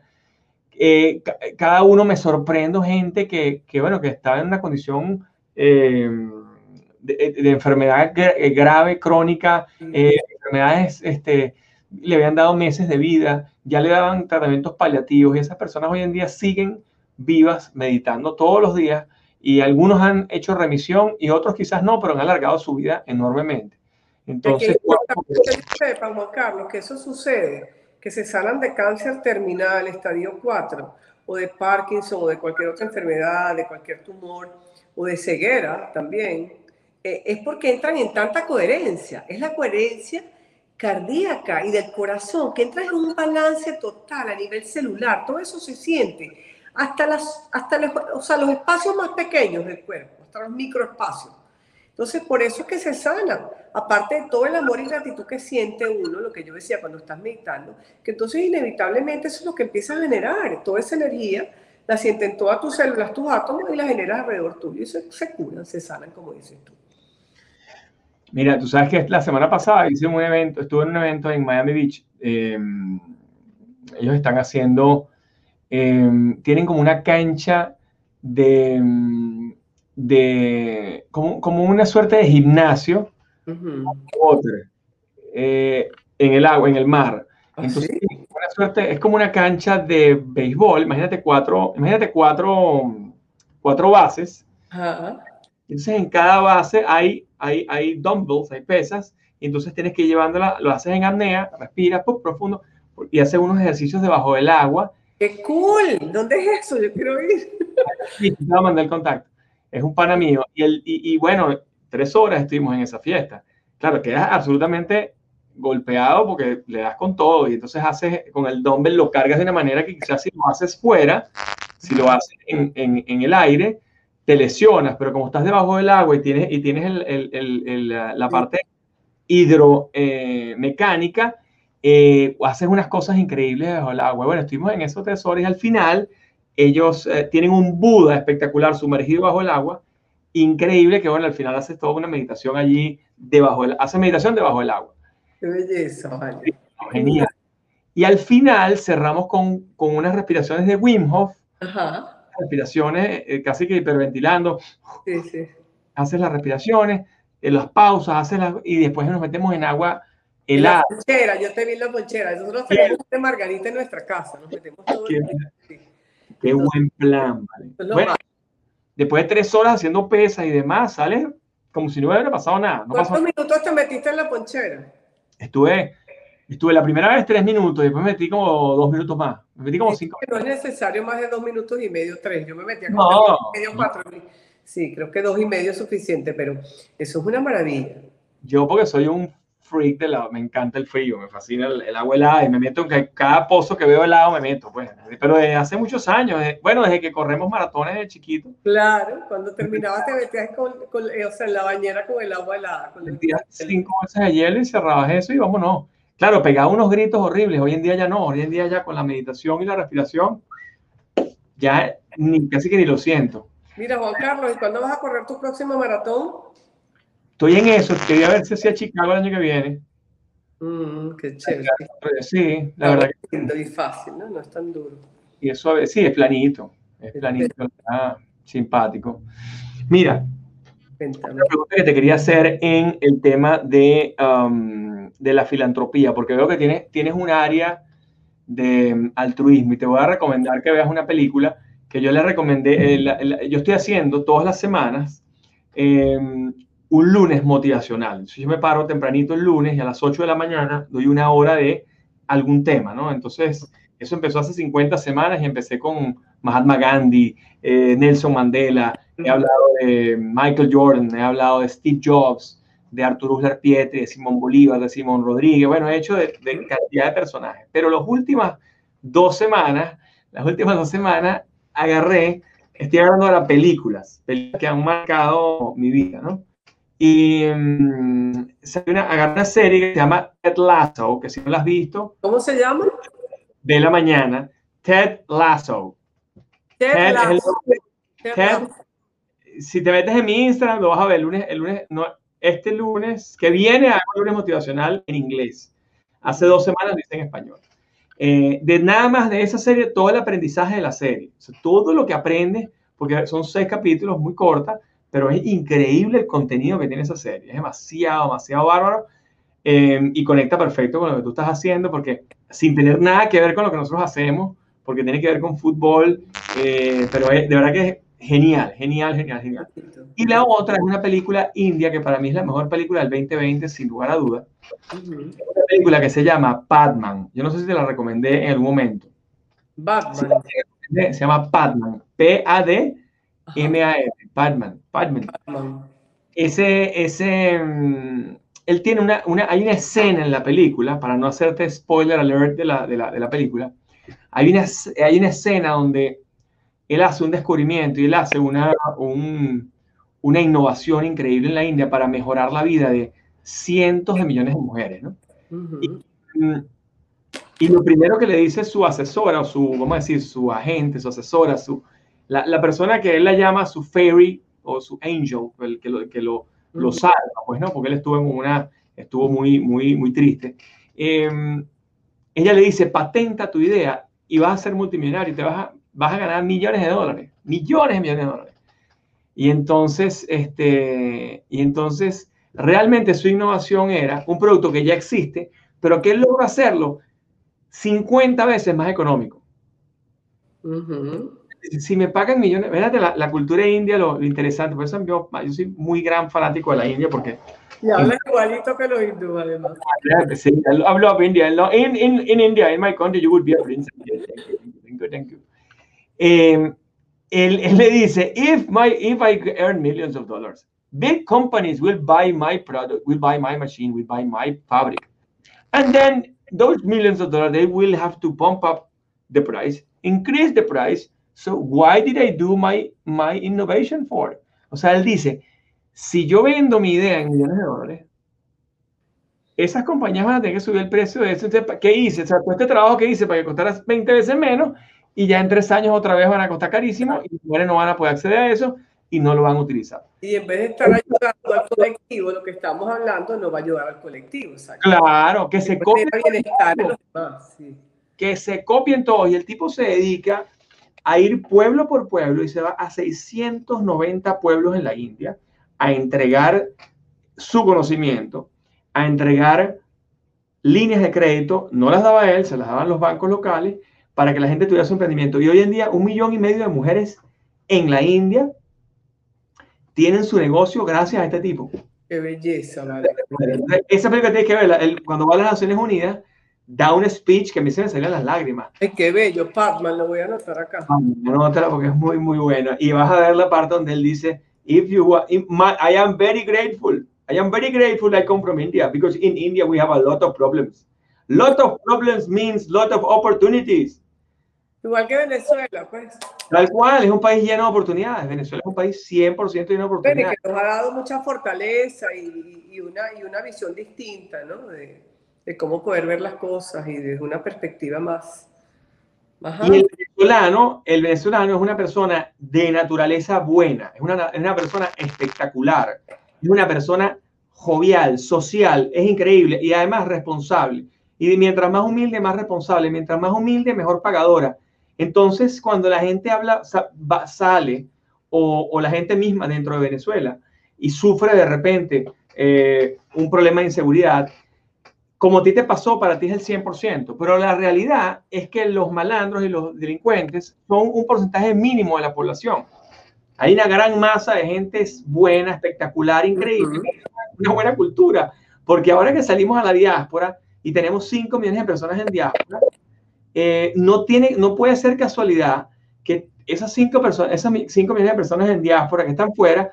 eh, cada uno me sorprendo gente que, que, bueno, que estaba en una condición eh, de, de, enfermedad grave, crónica, eh, enfermedades, este, le habían dado meses de vida, ya le daban tratamientos paliativos y esas personas hoy en día siguen vivas, meditando todos los días y algunos han hecho remisión y otros quizás no, pero han alargado su vida enormemente. Entonces, que sepan, Juan Carlos, que eso sucede, que se sanan de cáncer terminal, estadio 4, o de Parkinson, o de cualquier otra enfermedad, de cualquier tumor, o de ceguera también, eh, es porque entran en tanta coherencia. Es la coherencia cardíaca y del corazón, que entra en un balance total a nivel celular. Todo eso se siente hasta, las, hasta los, o sea, los espacios más pequeños del cuerpo, hasta los microespacios. Entonces, por eso es que se sana. Aparte de todo el amor y gratitud que siente uno, lo que yo decía cuando estás meditando, que entonces inevitablemente eso es lo que empieza a generar. Toda esa energía la sienten todas tus células, tus átomos y la generas alrededor tuyo. Y se, se curan, se sanan, como dices tú. Mira, tú sabes que la semana pasada hice un evento, estuve en un evento en Miami Beach. Eh, ellos están haciendo, eh, tienen como una cancha de de como, como, una suerte de gimnasio uh -huh. eh, en el agua, en el mar. ¿Ah, Entonces, ¿sí? una suerte, es como una cancha de béisbol. Imagínate cuatro, imagínate cuatro, cuatro bases. Uh -huh. Entonces, en cada base hay, hay, hay dumbbells, hay pesas. Y entonces tienes que ir llevándola, lo haces en apnea, respiras puf, profundo y haces unos ejercicios debajo del agua. ¡Qué cool! ¿Dónde es eso? Yo quiero ir. Sí, te voy a mandar el contacto es un pana mío. Y, el, y, y, bueno, tres horas estuvimos en esa fiesta. Claro, quedas absolutamente golpeado porque le das con todo y entonces haces con el dumbbell lo cargas de una manera que quizás si lo haces fuera, si lo haces en, en, en el aire, te lesionas, pero como estás debajo del agua y tienes, y tienes el, el, el, la parte hidromecánica, eh, eh, haces unas cosas increíbles debajo del agua. Bueno, estuvimos en esos y al final ellos eh, tienen un Buda espectacular sumergido bajo el agua, increíble que bueno, al final haces toda una meditación allí debajo del, hace meditación debajo del agua. Qué belleza, vale. Genial. Y al final cerramos con, con unas respiraciones de Wim Hof, Ajá. Respiraciones, eh, casi que hiperventilando. Sí, sí. Haces las respiraciones, eh, las pausas, haces las, y después nos metemos en agua En la helada. ponchera, yo te vi en la ponchera. Nosotros tenemos de margarita en nuestra casa. Nos metemos todo Qué- el sí. Qué buen plan, vale. Es Bueno, más. después de tres horas haciendo pesas y demás, sales como si no hubiera pasado nada. No pasó ¿Cuántos minutos te metiste en la ponchera? Estuve, estuve la primera vez tres minutos, después me metí como dos minutos más. Me metí como cinco. No es necesario más de dos minutos y medio, tres. Yo me metía como No. tres medio, cuatro. Sí, creo que dos y medio es suficiente, pero eso es una maravilla. Yo porque soy un freak de la, me encanta el frío, me fascina el, el agua helada y me meto en ca- cada pozo que veo helado me meto, pues. Pero desde hace muchos años, desde- bueno, desde que corremos maratones de chiquito, Claro, cuando terminabas te metías con, con- eh, o sea, en la bañera con el agua helada. Con el- metías cinco bolsas de hielo y cerrabas eso y vámonos. Claro, pegaba unos gritos horribles, hoy en día ya no, hoy en día ya con la meditación y la respiración, ya ni, casi que ni lo siento. Mira, Juan Carlos, ¿y cuándo vas a correr tu próximo maratón? Estoy en eso, quería ver si hacía Chicago el año que viene. Mm, qué chévere. Sí, la verdad que Lindo y fácil, ¿no? No es tan duro. Y es suave, sí, es planito, es planito, está simpático. Mira, Cuéntame. una pregunta que te quería hacer en el tema de, um, de la filantropía, porque veo que tienes, tienes un área de um, altruismo y te voy a recomendar que veas una película que yo le recomendé, el- yo estoy haciendo todas las semanas eh, un lunes motivacional. Entonces, yo me paro tempranito el lunes y a las 8 de la mañana doy una hora de algún tema, ¿no? Entonces, eso empezó hace 50 semanas y empecé con Mahatma Gandhi, eh, Nelson Mandela, he hablado de Michael Jordan, he hablado de Steve Jobs, de Arturo Uslar Pietri, de Simón Bolívar, de Simón Rodríguez, bueno, he hecho de, de cantidad de personajes, pero las últimas dos semanas, las últimas dos semanas, agarré, estoy hablando de las películas, películas que han marcado mi vida, ¿no? Y salió una, agarré una serie que se llama Ted Lasso, que si no la has visto, ¿Cómo se llama? de la mañana, Ted Lasso. Ted Ted Lasso. Ted Ted- Lasso. Si te metes en mi Instagram, lo vas a ver el lunes, el lunes, no, este lunes, que viene, hago un lunes motivacional en inglés. Hace dos semanas lo hice en español. Eh, de nada más de esa serie, todo el aprendizaje de la serie. O sea, todo lo que aprendes, porque son seis capítulos muy cortas, pero es increíble el contenido que tiene esa serie. Es demasiado, demasiado bárbaro. eh, y conecta perfecto con lo que tú estás haciendo, porque sin tener nada que ver con lo que nosotros hacemos, porque tiene que ver con fútbol, eh, pero es, de verdad que es genial, genial, genial, genial. Y la otra es una película india que para mí es la mejor película del 2020, sin lugar a dudas. Ujú. Una película que se llama Padman. Yo no sé si te la recomendé en algún momento. Batman. Se llama Padman. P-A-D-M-A-N. Padman. Padman. Batman. Ese, ese, mm, él tiene una, una, hay una escena en la película, para no hacerte spoiler alert de la, de la, de la película, hay una, hay una escena donde él hace un descubrimiento y él hace una, un- una innovación increíble en la India para mejorar la vida de cientos de millones de mujeres, ¿no? Mm, Y lo primero que le dice su asesora o su, vamos a decir, su agente, su asesora, su, la, la persona que él la llama su fairy o su angel, el que lo, que lo, lo salva, pues no, porque él estuvo en una, estuvo muy, muy, muy triste. Eh, ella le dice, patenta tu idea y vas a ser multimillonario y te vas a, vas a ganar millones de dólares, millones de millones de dólares. Y entonces, este, y entonces, realmente su innovación era un producto que ya existe, pero que él logra hacerlo 50 veces más económico. Ujú. Si me pagan millones, fíjate la, la cultura india, lo, lo interesante, por eso yo, yo soy muy gran fanático de la India, porque Y habla igualito que los hindúes, además. sí, I love India. In, in, in India, in my country, you would be a prince. Yes, Thank you, thank you, thank you. Eh, él, él le dice, if, my, if I earn millions of dollars, big companies will buy my product, will buy my machine, will buy my fabric. And then those millions of dollars, they will have to bump up the price, increase the price. So why did I do my, my innovation for? O sea, él dice, si yo vendo mi idea en millones de dólares, esas compañías van a tener que subir el precio de eso. ¿qué hice? O sea, todo este trabajo que hice para que costara 20 veces menos y ya en tres años otra vez van a costar carísimo y las mujeres no van a poder acceder a eso y no lo van a utilizar. Y en vez de estar ayudando al colectivo, lo que estamos hablando no va a ayudar al colectivo. Claro, que se copien. Sí. que se copien todos y el tipo se dedica a ir pueblo por pueblo y se va a 690 pueblos en la India a entregar su conocimiento, a entregar líneas de crédito, no las daba él, se las daban los bancos locales para que la gente tuviera su emprendimiento. Y hoy en día un millón y medio de mujeres en la India tienen su negocio gracias a este tipo. Qué belleza, madre. Esa película tienes que verla. cuando va a las Naciones Unidas, da un speech que a mí se me salían las lágrimas. Es que bello, Pacman, lo voy a anotar acá. Anótala porque es muy, muy bueno. Y vas a ver la parte donde él dice, if you, I am very grateful I am very grateful I come from India because in India we have a lot of problems. Lot of problems means lot of opportunities. Igual que Venezuela, pues. Tal cual, es un país lleno de oportunidades. Venezuela es un país 100% lleno de oportunidades. que nos ha dado mucha fortaleza y, y, una, y una visión distinta, ¿no? De, de, cómo poder ver las cosas y desde una perspectiva más, más Y el venezolano, el venezolano es una persona de naturaleza buena, es una, es una persona espectacular es una persona jovial, social, es increíble y además responsable. Y mientras más humilde, más responsable. Mientras más humilde, mejor pagadora. Entonces, cuando la gente habla, sale, o, la gente misma dentro de Venezuela, y sufre de repente eh, un problema de inseguridad, como a ti te pasó, para ti es el 100%, pero la realidad es que los malandros y los delincuentes son un porcentaje mínimo de la población. Hay una gran masa de gente buena, espectacular, increíble, una buena cultura, porque ahora que salimos a la diáspora y tenemos 5 millones de personas en diáspora, eh, no, tiene, no puede ser casualidad que esas 5 personas, esas 5 millones de personas en diáspora que están fuera,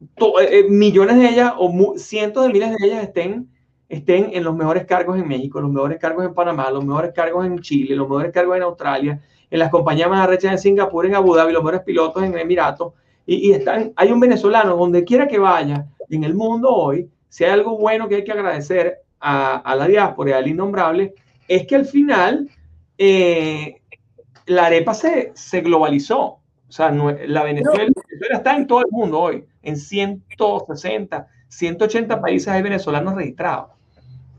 eh, eh, millones de ellas o cientos de miles de ellas estén, estén en los mejores cargos en México, los mejores cargos en Panamá, los mejores cargos en Chile, los mejores cargos en Australia, en las compañías más arrechas en Singapur, en Abu Dhabi, los mejores pilotos en Emiratos, y, y están, hay un venezolano donde quiera que vaya en el mundo hoy, si hay algo bueno que hay que agradecer a, a la diáspora y al innombrable, es que al final eh, la arepa se, se globalizó. O sea, la Venezuela, Venezuela está en todo el mundo hoy, en 160, 180 países hay venezolanos registrados.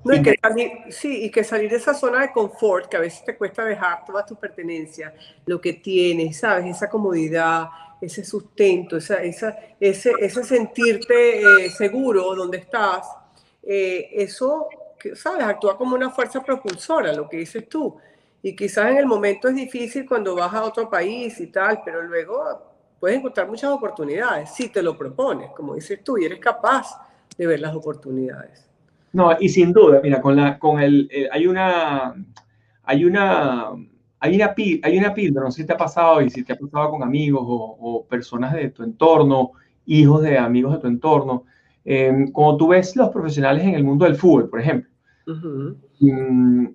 No, y que salir, sí, y que salir de esa zona de confort, que a veces te cuesta dejar todas tus pertenencias, lo que tienes, ¿sabes? Esa comodidad, ese sustento, esa, esa, ese, ese sentirte eh, seguro donde estás, eh, eso, ¿sabes? Actúa como una fuerza propulsora, lo que dices tú. Y quizás en el momento es difícil cuando vas a otro país y tal, pero luego puedes encontrar muchas oportunidades si te lo propones, como dices tú, y eres capaz de ver las oportunidades. No, y sin duda, mira, con la, con el, eh, hay una, hay una, hay una, hay una píldora, no sé si te ha pasado y si te ha pasado con amigos o, personas de tu entorno, hijos de amigos de tu entorno, eh, como tú ves los profesionales en el mundo del fútbol, por ejemplo, mm,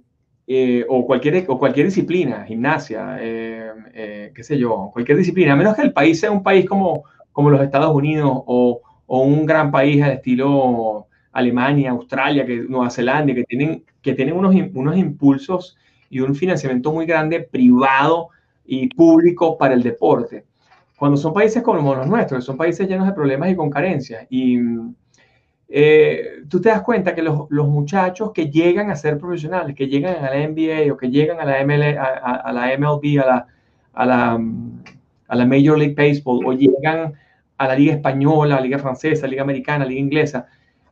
eh, o, cualquier, o cualquier disciplina, gimnasia, eh, qué sé yo, cualquier disciplina, a menos que el país sea un país como, como los Estados Unidos o, o un gran país al estilo Alemania, Australia, que, Nueva Zelanda, que tienen, que tienen unos, unos impulsos y un financiamiento muy grande privado y público para el deporte. Cuando son países como los nuestros, son países llenos de problemas y con carencias, y eh, tú te das cuenta que los, los, muchachos que llegan a ser profesionales, que llegan a la NBA o que llegan a la, ML, a, la MLB, a la, a, la, a la Major League Baseball, o llegan a la Liga Española, a la Liga Francesa, a la Liga Americana, a la Liga Inglesa,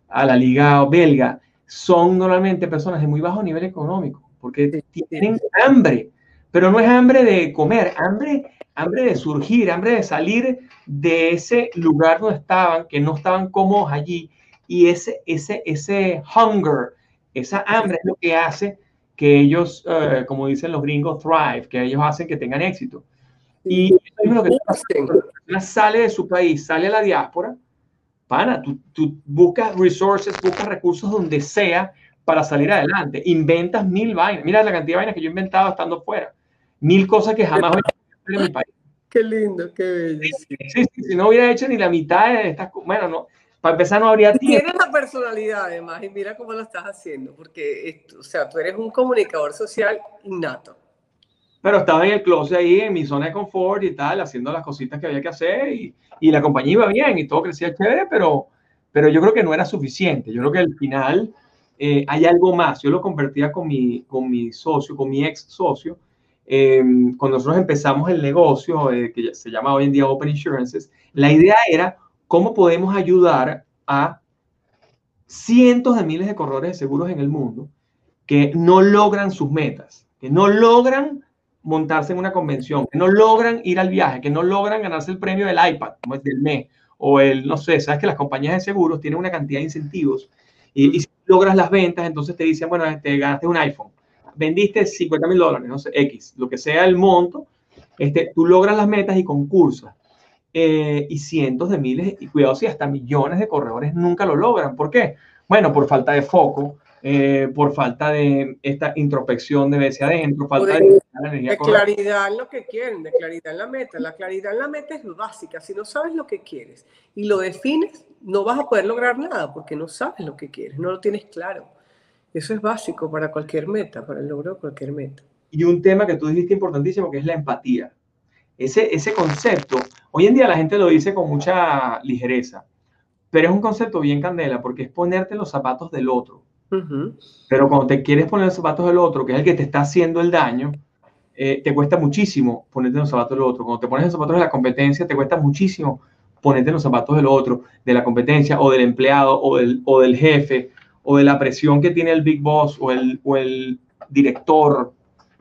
a la Liga Belga, son normalmente personas de muy bajo nivel económico porque tienen hambre, pero no es hambre de comer, hambre, hambre de surgir, hambre de salir de ese lugar donde estaban, que no estaban cómodos allí, y ese, ese, ese hunger, esa hambre es lo que hace que ellos, eh, como dicen los gringos, thrive, que ellos hacen que tengan éxito. Y eso es lo que sale de su país, sale a la diáspora, pana, tú, tú buscas resources, buscas recursos donde sea para salir adelante. Inventas mil vainas. Mira la cantidad de vainas que yo he inventado estando fuera. Mil cosas que jamás he hecho en mi país. Qué lindo, qué bello. Sí, si no hubiera hecho ni la mitad de estas bueno, no, para empezar no habría tiempo. Tienes la personalidad además y mira cómo lo estás haciendo, porque, o sea, tú eres un comunicador social innato. Pero estaba en el closet ahí, en mi zona de confort y tal, haciendo las cositas que había que hacer y, y la compañía iba bien y todo crecía chévere, pero, pero yo creo que no era suficiente. Yo creo que al final eh, hay algo más. Yo lo convertía con mi, con mi socio, con mi ex socio, em, cuando nosotros empezamos el negocio, eh, que se llama hoy en día Open Insurances, la idea era cómo podemos ayudar a cientos de miles de corredores de seguros en el mundo que no logran sus metas, que no logran montarse en una convención, que no logran ir al viaje, que no logran ganarse el premio del iPad, como es del mes, o el, no sé, sabes que las compañías de seguros tienen una cantidad de incentivos y, si logras las ventas, entonces te dicen, bueno, te ganaste un iPhone, vendiste 50 mil dólares, no sé, X, lo que sea el monto, este, tú logras las metas y concursas. Eh, y cientos de miles, y cuidado si hasta millones de corredores nunca lo logran. ¿Por qué? Bueno, por falta de foco, eh, por falta de esta introspección de verse adentro, falta de, de claridad en lo que quieren, de claridad en la meta. La claridad en la meta es básica. Si no sabes lo que quieres y lo defines, no vas a poder lograr nada porque no sabes lo que quieres, no lo tienes claro. Eso es básico para cualquier meta, para el logro de cualquier meta. Y un tema que tú dijiste importantísimo, que es la empatía. Ese, ese concepto, hoy en día la gente lo dice con mucha ligereza, pero es un concepto bien candela porque es ponerte los zapatos del otro. Pero cuando te quieres poner los zapatos del otro, que es el que te está haciendo el daño, eh, te cuesta muchísimo ponerte los zapatos del otro. Cuando te pones los zapatos de la competencia, te cuesta muchísimo ponerte los zapatos del otro, de la competencia o del empleado o del, o del jefe o de la presión que tiene el big boss o el, o el director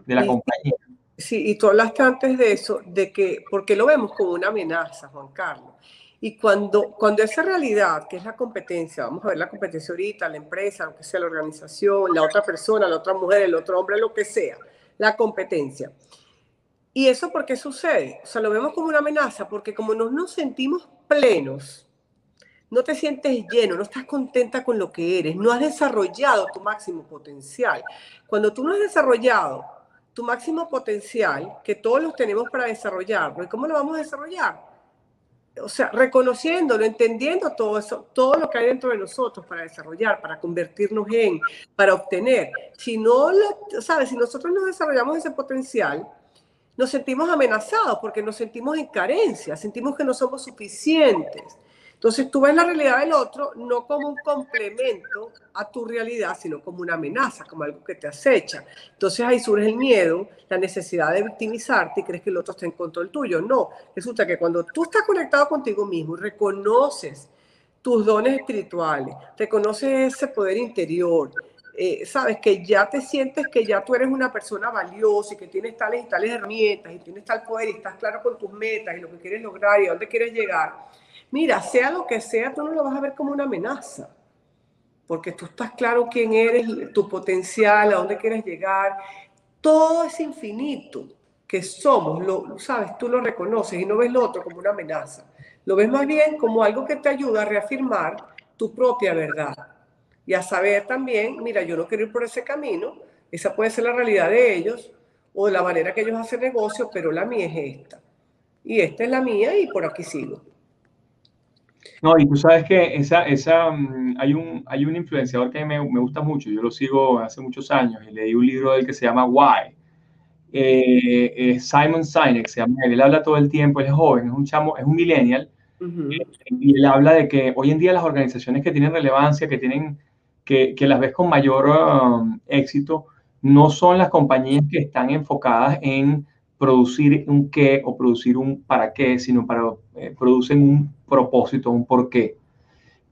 de la compañía. Sí, y tú hablaste antes de eso, de que, porque lo vemos como una amenaza, Juan Carlos. Y cuando, cuando esa realidad, que es la competencia, vamos a ver la competencia ahorita, la empresa, lo que sea, la organización, la otra persona, la otra mujer, el otro hombre, lo que sea, la competencia. ¿Y eso por qué sucede? O sea, lo vemos como una amenaza, porque como no nos sentimos plenos, no te sientes lleno, no estás contenta con lo que eres, no has desarrollado tu máximo potencial. Cuando tú no has desarrollado tu máximo potencial, que todos los tenemos para desarrollarlo, ¿y cómo lo vamos a desarrollar? O sea, reconociéndolo, entendiendo todo eso, todo lo que hay dentro de nosotros para desarrollar, para convertirnos en, para obtener. Si no lo, sabes, si nosotros no desarrollamos ese potencial, nos sentimos amenazados porque nos sentimos en carencia, sentimos que no somos suficientes. Entonces tú ves la realidad del otro no como un complemento a tu realidad, sino como una amenaza, como algo que te acecha. Entonces ahí surge el miedo, la necesidad de victimizarte y crees que el otro está en control tuyo. No, resulta que cuando tú estás conectado contigo mismo reconoces tus dones espirituales, reconoces ese poder interior, eh, sabes que ya te sientes que ya tú eres una persona valiosa y que tienes tales y tales herramientas y tienes tal poder y estás claro con tus metas y lo que quieres lograr y a dónde quieres llegar Mira, sea lo que sea, tú no lo vas a ver como una amenaza, porque tú estás claro quién eres, tu potencial, a dónde quieres llegar. Todo es infinito que somos, lo sabes, tú lo reconoces y no ves lo otro como una amenaza. Lo ves más bien como algo que te ayuda a reafirmar tu propia verdad y a saber también, mira, yo no quiero ir por ese camino, esa puede ser la realidad de ellos o la manera que ellos hacen negocio, pero la mía es esta. Y esta es la mía y por aquí sigo. No, y tú sabes que esa, esa, mm, hay, un, hay un influenciador que me, me, gusta mucho, yo lo sigo hace muchos años y leí un libro del que se llama Why. Eh, Simon Sinek se llama él, habla todo el tiempo, él es joven, es un chamo, es un millennial, y él habla de que hoy en día las organizaciones que tienen relevancia, que tienen, que, que las ves con mayor um, éxito, no son las compañías que están enfocadas en producir un qué o producir un para qué, sino para eh, producen un propósito, un porqué.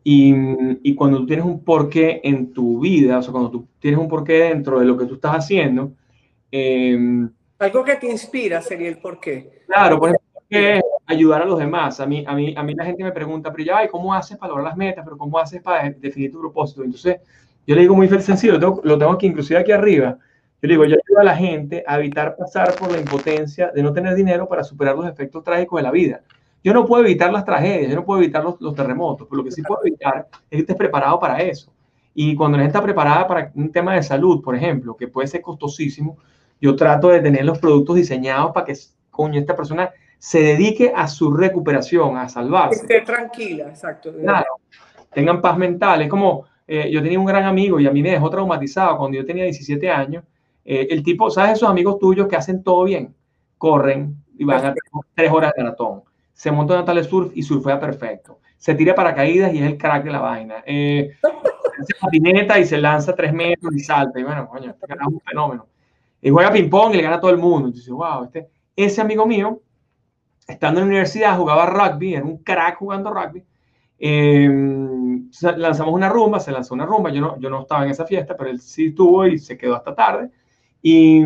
Y, y, cuando tú tienes un porqué en tu vida, o sea, cuando tú tienes un porqué dentro de lo que tú estás haciendo. Em, Algo que te inspira sería el porqué. Claro, por ejemplo, ayudar a los demás. A mí, a, mí, a mí la gente me pregunta, pero ya, ¿cómo haces para lograr las metas? ¿Pero cómo haces para definir tu propósito? Entonces, yo le digo muy sencillo, lo tengo, lo tengo aquí inclusive aquí arriba. Yo digo, yo ayudo a la gente a evitar pasar por la impotencia de no tener dinero para superar los efectos trágicos de la vida. Yo no puedo evitar las tragedias, yo no puedo evitar los, terremotos, pero lo que sí puedo evitar es que estés preparado para eso. Y cuando la gente está preparada para un tema de salud, por ejemplo, que puede ser costosísimo, yo trato de tener los productos diseñados para que, coño, esta persona se dedique a su recuperación, a salvarse. Esté tranquila, exacto. Claro, tengan paz mental. Es como, eh, yo tenía un gran amigo y a mí me dejó traumatizado cuando yo tenía 17 años eh, el tipo, ¿sabes esos amigos tuyos que hacen todo bien? Corren y van a tres horas de maratón. Se monta en tal surf y surfea perfecto. Se tira paracaídas y es el crack de la vaina. Eh, se patineta y se lanza tres metros y salta. Y bueno, coño, este es un fenómeno. Y juega ping-pong y le gana a todo el mundo. Entonces, wow, este, ese amigo mío, estando en la universidad, jugaba rugby, era un crack jugando rugby. Eh, lanzamos una rumba, se lanzó una rumba, yo no, yo no estaba en esa fiesta, pero él sí estuvo y se quedó hasta tarde. Y,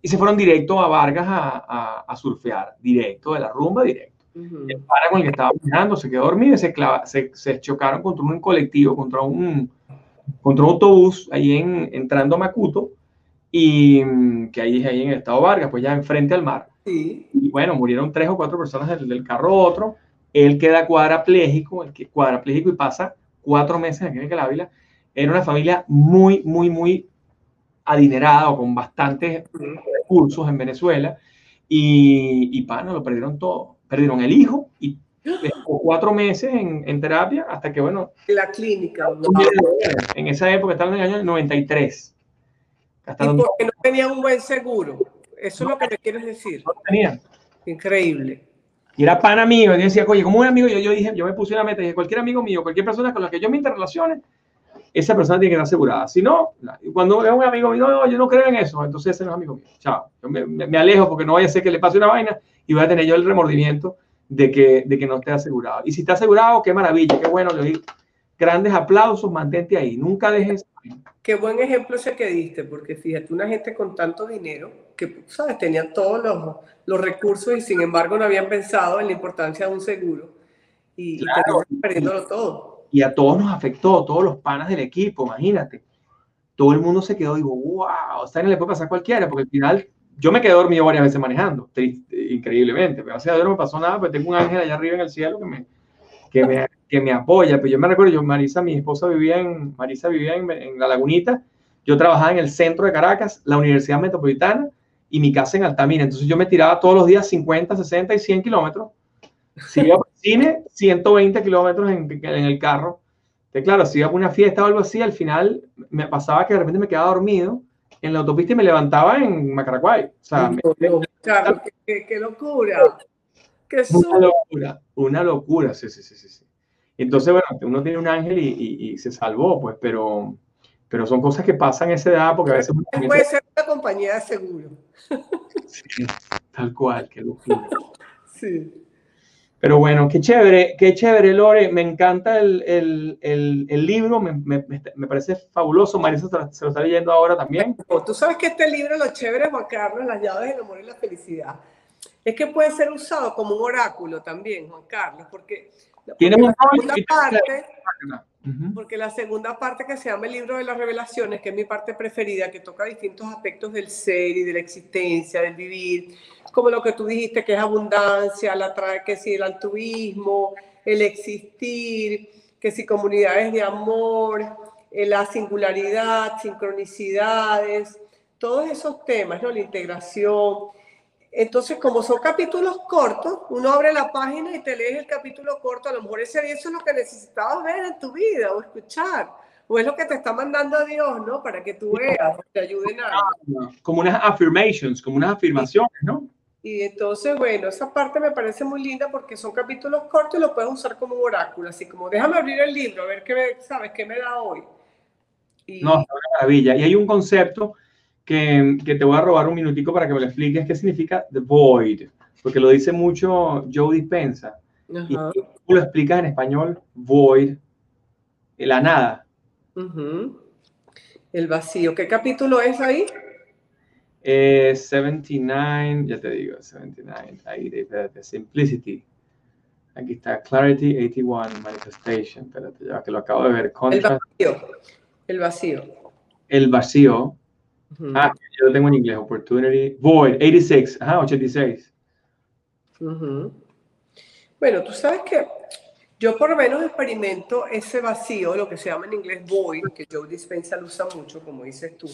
y se fueron directo a Vargas a, a, a, surfear, directo, de la rumba, directo. Uh -huh. El para con el que estaba mirando se quedó dormido y se, clava, se, se, chocaron contra un colectivo, contra un, contra un autobús ahí en, entrando a Macuto, y que ahí, ahí en el estado Vargas, pues ya enfrente al mar. Sí. Y bueno, murieron tres o cuatro personas del, del carro otro. Él queda cuadrapléjico, el que cuadrapléjico y pasa cuatro meses aquí en Ávila. Era una familia muy, muy, muy adinerada o con bastantes recursos en Venezuela. Y, y lo perdieron todo. Perdieron el hijo y cuatro meses en, en, terapia hasta que, bueno. La clínica. En esa época, estaba en el año 93. Hasta y donde... porque no tenía un buen seguro. Eso no, es lo que me quieres decir. No tenía. Increíble. Y era pana mío. Y decía, oye, como un amigo, yo, yo dije, yo me puse una meta, dije, cualquier amigo mío, cualquier persona con la que yo me interrelacione, esa persona tiene que estar asegurada. Si no, cuando es un amigo mío, no, yo no creo en eso, entonces ese no es amigo mío. Chao. Yo me, me, alejo porque no vaya a ser que le pase una vaina y voy a tener yo el remordimiento de que, de que no esté asegurado. Y si está asegurado, qué maravilla, qué bueno, le digo. Grandes aplausos, mantente ahí, nunca dejes. Qué buen ejemplo ese que diste, porque fíjate, una gente con tanto dinero que, ¿sabes? Tenían todos los, los recursos y sin embargo no habían pensado en la importancia de un seguro y, claro. y perdiéndolo todo y a todos nos afectó, todos los panas del equipo, imagínate. Todo el mundo se quedó, digo, wow, o sea, no le puede pasar a cualquiera, porque al final yo me quedé dormido varias veces manejando, triste, increíblemente, pero gracias a no me pasó nada, pues tengo un ángel allá arriba en el cielo que me, que me, que me apoya. Pero yo me recuerdo, yo, Marisa, mi esposa vivía en, Marisa vivía en, en La Lagunita, yo trabajaba en el centro de Caracas, la Universidad Metropolitana y mi casa en Altamira. Entonces yo me tiraba todos los días 50, 60 y 100 kilómetros si iba al cine, 120 kilómetros en, en, el carro. Entonces, claro, si iba a una fiesta o algo así, al final me pasaba que de repente me quedaba dormido en la autopista y me levantaba en Macaraguay. O sea, me, claro, qué, qué, locura. Qué una locura, una locura, sí, sí, sí, sí. Entonces, bueno, uno tiene un ángel y, y, y, se salvó, pues, pero, pero son cosas que pasan a esa edad porque a veces... Puede ser una compañía de seguro. Sí, tal cual, qué locura. Sí. Pero bueno, qué chévere, qué chévere, Lore. Me encanta el, el, el, el libro, me, me, me, parece fabuloso. Marisa se lo está leyendo ahora también. Tú sabes que este libro, lo chévere, Juan Carlos, Las llaves del amor y la felicidad, es que puede ser usado como un oráculo también, Juan Carlos, porque, ¿Tiene porque la segunda parte, porque la segunda parte que se llama el libro de las revelaciones, que es mi parte preferida, que toca distintos aspectos del ser y de la existencia, del vivir, como lo que tú dijiste, que es abundancia, la que si el altruismo, el existir, que si comunidades de amor, eh, la singularidad, sincronicidades, todos esos temas, ¿no? La integración. Entonces, como son capítulos cortos, uno abre la página y te lees el capítulo corto, a lo mejor ese día eso es lo que necesitabas ver en tu vida o escuchar, o es lo que te está mandando Dios, ¿no? Para que tú veas, te ayuden a... Como unas affirmations, como unas afirmaciones, ¿no? Y entonces, bueno, esa parte me parece muy linda porque son capítulos cortos y lo puedes usar como un oráculo, así como déjame abrir el libro, a ver qué me, sabes, qué me da hoy. Y... No, es una maravilla. Y hay un concepto que, que, te voy a robar un minutico para que me lo expliques qué significa the void, porque lo dice mucho Joe Dispensa. Ajá. Y tú lo explicas en español, void, la nada. Uh -huh. El vacío. ¿Qué capítulo es ahí? Eh, 79, ya te digo, 79, ahí, espérate, Simplicity. Aquí está, Clarity 81, Manifestation, espérate, ya que lo acabo de ver. Contrast, el vacío. El vacío. El vacío. Uh -huh. Ah, yo lo tengo en inglés, Opportunity. Void, 86, ajá, 86. Uh -huh. Bueno, tú sabes que yo por lo menos experimento ese vacío, lo que se llama en inglés void, que Joe Dispenza lo usa mucho, como dices tú.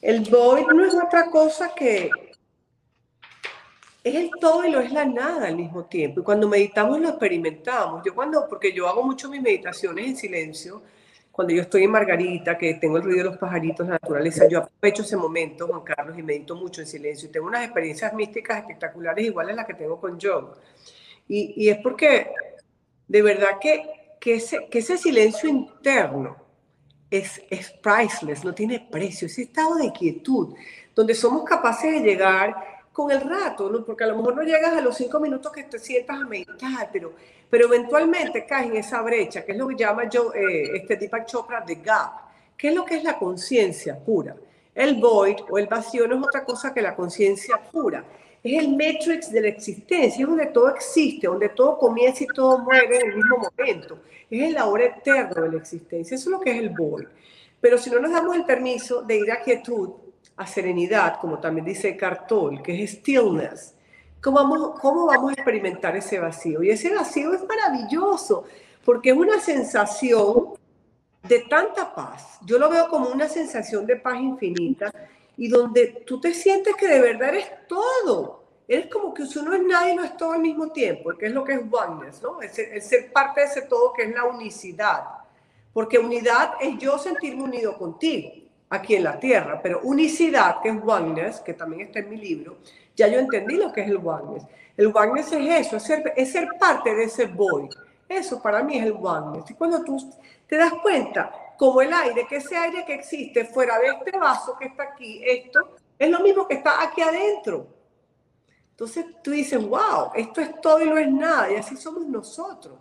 El void no es otra cosa que es el todo y lo es la nada al mismo tiempo. Y cuando meditamos lo experimentamos. Yo cuando, porque yo hago mucho mis meditaciones en silencio, cuando yo estoy en Margarita, que tengo el ruido de los pajaritos, la naturaleza, yo aprovecho ese momento, Juan Carlos, y medito mucho en silencio. Y tengo unas experiencias místicas espectaculares, iguales a las que tengo con Joe. Y, y es porque de verdad que, que, ese, que ese silencio interno es, es priceless, no tiene precio, ese estado de quietud, donde somos capaces de llegar con el rato, ¿no? porque a lo mejor no llegas a los cinco minutos que te sientas a meditar, pero, pero eventualmente caes en esa brecha, que es lo que llama yo, eh, este Deepak Chopra de gap. ¿Qué es lo que es la conciencia pura? El void o el vacío no es otra cosa que la conciencia pura. Es el matrix de la existencia, es donde todo existe, donde todo comienza y todo muere en el mismo momento. Es el ahora eterno de la existencia. Eso es lo que es el void. Pero si no nos damos el permiso de ir a quietud, a serenidad, como también dice Cartol, que es stillness, ¿cómo vamos, ¿cómo vamos a experimentar ese vacío? Y ese vacío es maravilloso, porque es una sensación de tanta paz. Yo lo veo como una sensación de paz infinita y donde tú te sientes que de verdad eres todo. Eres como que uno es nada y no es todo al mismo tiempo, que es lo que es oneness, ¿no? Es, es ser parte de ese todo que es la unicidad. Porque unidad es yo sentirme unido contigo aquí en la tierra, pero unicidad, que es oneness, que también está en mi libro, ya yo entendí lo que es el oneness. El oneness es eso, es ser, es ser parte de ese void. Eso para mí es el oneness. Y cuando tú te das cuenta, como el aire, que ese aire que existe fuera de este vaso que está aquí, esto, es lo mismo que está aquí adentro. Entonces tú dices, wow, esto es todo y no es nada, y así somos nosotros.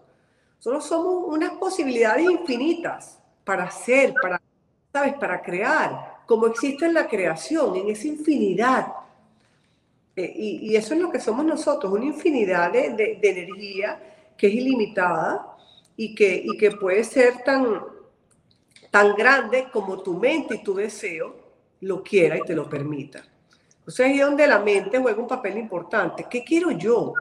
Solo somos unas posibilidades infinitas para hacer, para ¿sabes? Para crear, como existe en la creación, en esa infinidad. Eh, y, eso es lo que somos nosotros, una infinidad de, energía que es ilimitada y que, y que puede ser tan, tan grande como tu mente y tu deseo lo quiera y te lo permita. O sea, es donde la mente juega un papel importante. ¿Qué quiero yo?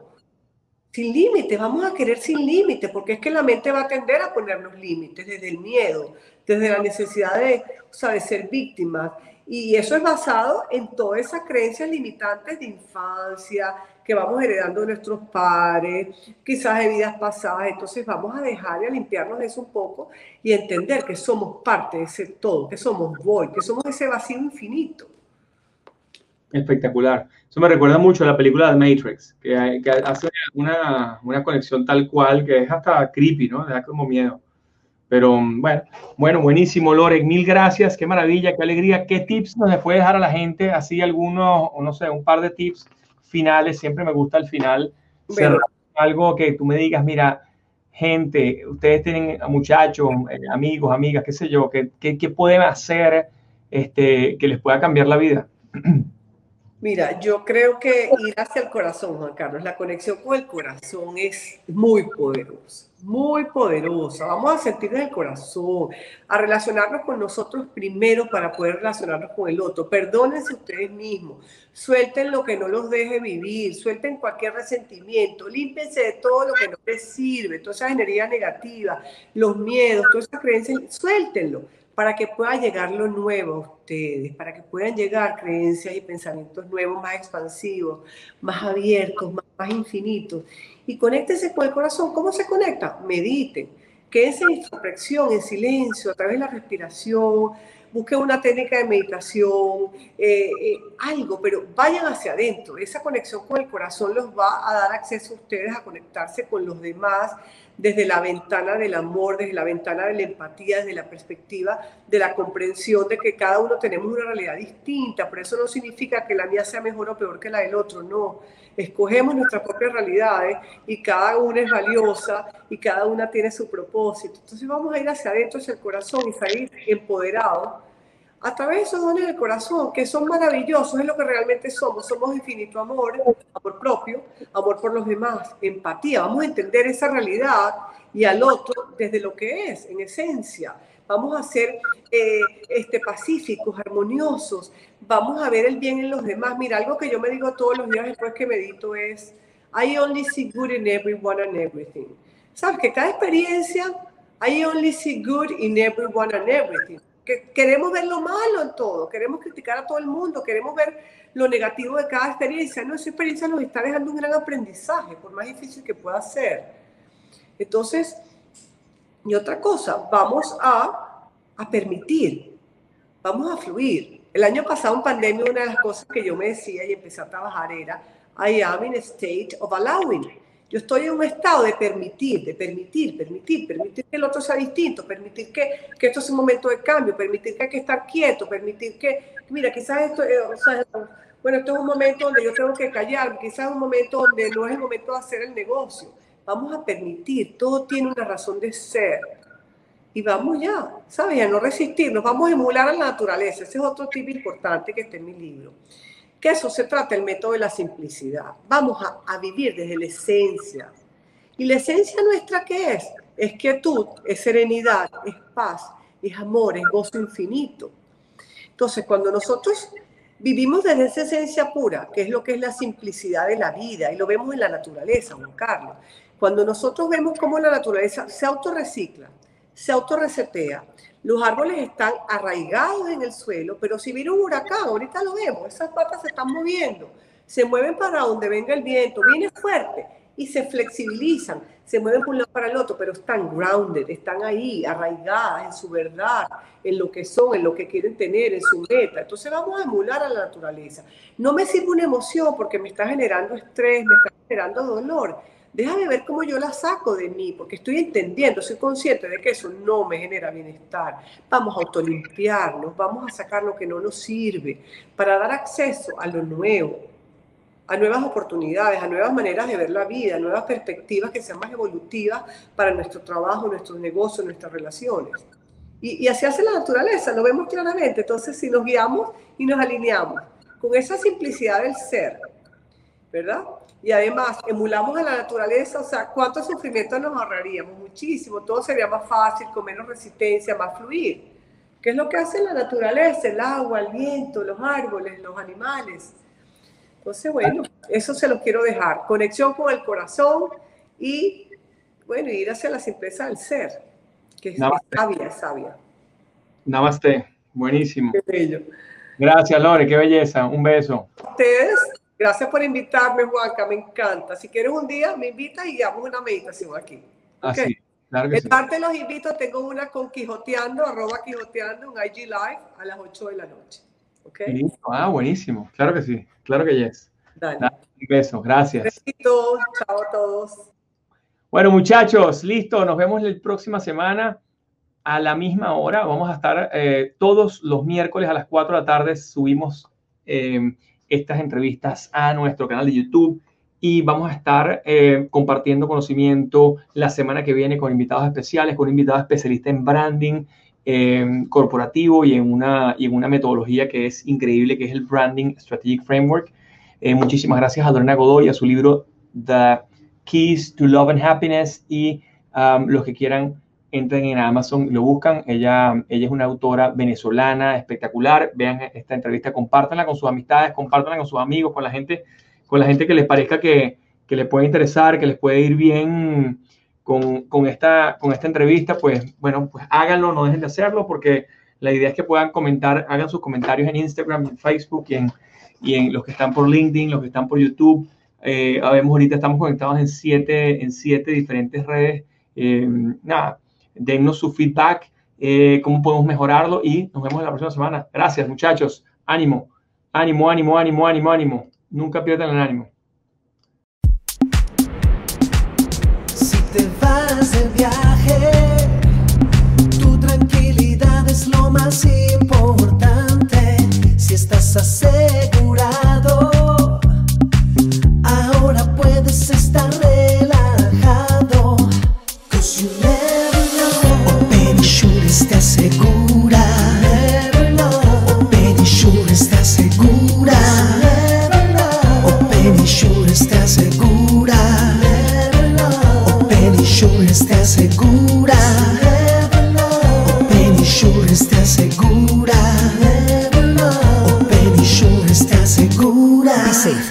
Sin límites, vamos a querer sin límites, porque es que la mente va a tender a ponernos límites desde el miedo, desde la necesidad de, o de ser víctimas. Y eso es basado en todas esas creencias limitantes de infancia que vamos heredando de nuestros padres, quizás de vidas pasadas. Entonces vamos a dejar y a limpiarnos de eso un poco y entender que somos parte de ese todo, que somos void, que somos ese vacío infinito. Espectacular. Eso me recuerda mucho a la película de Matrix, que, hace una, una, conexión tal cual que es hasta creepy, ¿no? da como miedo. Pero bueno, bueno, buenísimo, Lore. Mil gracias. Qué maravilla, qué alegría. ¿Qué tips nos puede dejar a la gente? Así algunos, no sé, un par de tips finales. Siempre me gusta el final. algo que tú me digas, mira, gente, ustedes tienen muchachos, eh, amigos, amigas, qué sé yo, ¿qué, qué, pueden hacer este, que les pueda cambiar la vida? Mira, yo creo que ir hacia el corazón, Juan Carlos, la conexión con el corazón es muy poderosa, muy poderosa. Vamos a sentir en el corazón, a relacionarnos con nosotros primero para poder relacionarnos con el otro. Perdónense ustedes mismos, suelten lo que no los deje vivir, suelten cualquier resentimiento, límpense de todo lo que no les sirve, toda esa energía negativa, los miedos, todas esas creencias, suéltenlo para que pueda llegar lo nuevo a ustedes, para que puedan llegar creencias y pensamientos nuevos, más expansivos, más abiertos, más, infinitos. Y conéctense con el corazón. ¿Cómo se conecta? Mediten. Quédense en introspección, en silencio, a través de la respiración, busquen una técnica de meditación, eh, eh, algo, pero vayan hacia adentro. Esa conexión con el corazón los va a dar acceso a ustedes a conectarse con los demás desde la ventana del amor, desde la ventana de la empatía, desde la perspectiva de la comprensión de que cada uno tenemos una realidad distinta. Por eso no significa que la mía sea mejor o peor que la del otro, no. Escogemos nuestras propias realidades y cada una es valiosa y cada una tiene su propósito. Entonces vamos a ir hacia adentro, hacia el corazón y salir empoderados a través de esos dones del corazón, que son maravillosos, es lo que realmente somos. Somos infinito amor, amor propio, amor por los demás, empatía. Vamos a entender esa realidad y al otro desde lo que es, en esencia. Vamos a ser eh, este, pacíficos, armoniosos. Vamos a ver el bien en los demás. Mira, algo que yo me digo todos los días después que medito es, I only see good in everyone and everything. ¿Sabes? Que cada experiencia, I only see good in everyone and everything queremos ver lo malo en todo, queremos criticar a todo el mundo, queremos ver lo negativo de cada experiencia. No, esa experiencia nos está dejando un gran aprendizaje, por más difícil que pueda ser. Entonces, y otra cosa, vamos a, a permitir, vamos a fluir. El año pasado en pandemia una de las cosas que yo me decía y empecé a trabajar era, I am in a state of allowing. Yo estoy en un estado de permitir, de permitir, permitir, permitir que el otro sea distinto, permitir que, que esto es un momento de cambio, permitir que hay que estar quieto, permitir que, mira, quizás esto, eh, o sea, bueno, esto es un momento donde yo tengo que callar, quizás es un momento donde no es el momento de hacer el negocio. Vamos a permitir, todo tiene una razón de ser. Y vamos ya, ¿sabes? A no resistirnos, vamos a emular a la naturaleza. Ese es otro tip importante que está en mi libro que eso se trata el método de la simplicidad. Vamos a, vivir desde la esencia. ¿Y la esencia nuestra qué es? Es quietud, es serenidad, es paz, es amor, es gozo infinito. Entonces, cuando nosotros vivimos desde esa esencia pura, que es lo que es la simplicidad de la vida, y lo vemos en la naturaleza, Juan Carlos, cuando nosotros vemos cómo la naturaleza se autorrecicla, se autorresetea, los árboles están arraigados en el suelo, pero si viene un huracán, ahorita lo vemos, esas patas se están moviendo, se mueven para donde venga el viento, viene fuerte y se flexibilizan, se mueven de un lado para el otro, pero están grounded, están ahí, arraigadas en su verdad, en lo que son, en lo que quieren tener, en su meta. Entonces vamos a emular a la naturaleza. No me sirve una emoción porque me está generando estrés, me está generando dolor déjame ver cómo yo la saco de mí, porque estoy entendiendo, soy consciente de que eso no me genera bienestar. Vamos a autolimpiarnos, vamos a sacar lo que no nos sirve para dar acceso a lo nuevo, a nuevas oportunidades, a nuevas maneras de ver la vida, a nuevas perspectivas que sean más evolutivas para nuestro trabajo, nuestros negocios, nuestras relaciones. Y, y así hace la naturaleza, lo vemos claramente. Entonces, si nos guiamos y nos alineamos con esa simplicidad del ser, ¿verdad? Y además emulamos a la naturaleza, o sea, ¿cuánto sufrimiento nos ahorraríamos? Muchísimo, todo sería más fácil, con menos resistencia, más fluir. ¿Qué es lo que hace la naturaleza? El agua, el viento, los árboles, los animales. Entonces, bueno, eso se lo quiero dejar. Conexión con el corazón y, bueno, ir hacia la simpleza del ser, que es sabia, es sabia. Namaste, buenísimo. Qué bello. Gracias, Lore, qué belleza. Un beso. Ustedes Gracias por invitarme, Juanca, me encanta. Si quieres un día, me invitas y hagamos una meditación aquí. Así, okay. claro que parte los invito, tengo una con Quijoteando, arroba Quijoteando, un IG Live a las 8 de la noche. Okay. Ah, buenísimo. Claro que sí, claro que yes. Dale. Dale un beso, gracias. Besito, chao a todos. Bueno, muchachos, listo, nos vemos la próxima semana a la misma hora. Vamos a estar eh, todos los miércoles a las 4 de la tarde, subimos... Eh, estas entrevistas a nuestro canal de YouTube y vamos a estar eh, compartiendo conocimiento la semana que viene con invitados especiales, con un invitado especialista en branding eh, corporativo y en, una, y en una metodología que es increíble, que es el Branding Strategic Framework. Eh, muchísimas gracias a Lorena Godoy, a su libro The Keys to Love and Happiness y um, los que quieran entren en Amazon lo buscan. Ella, ella es una autora venezolana espectacular. Vean esta entrevista, compártanla con sus amistades, compártanla con sus amigos, con la gente, con la gente que les parezca que, que les puede interesar, que les puede ir bien con, con, esta, con esta entrevista. Pues bueno, pues háganlo, no dejen de hacerlo, porque la idea es que puedan comentar, hagan sus comentarios en Instagram, en Facebook y en, y en los que están por LinkedIn, los que están por YouTube. Eh, ahorita estamos conectados en siete, en siete diferentes redes. Eh, nada, dennos su feedback, eh, cómo podemos mejorarlo y nos vemos la próxima semana. Gracias, muchachos. Ánimo, ánimo, ánimo, ánimo, ánimo, ánimo. Nunca pierdan el ánimo. Si te vas de viaje, tu tranquilidad es lo más importante. Si estás asegurado,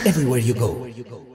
everywhere you go.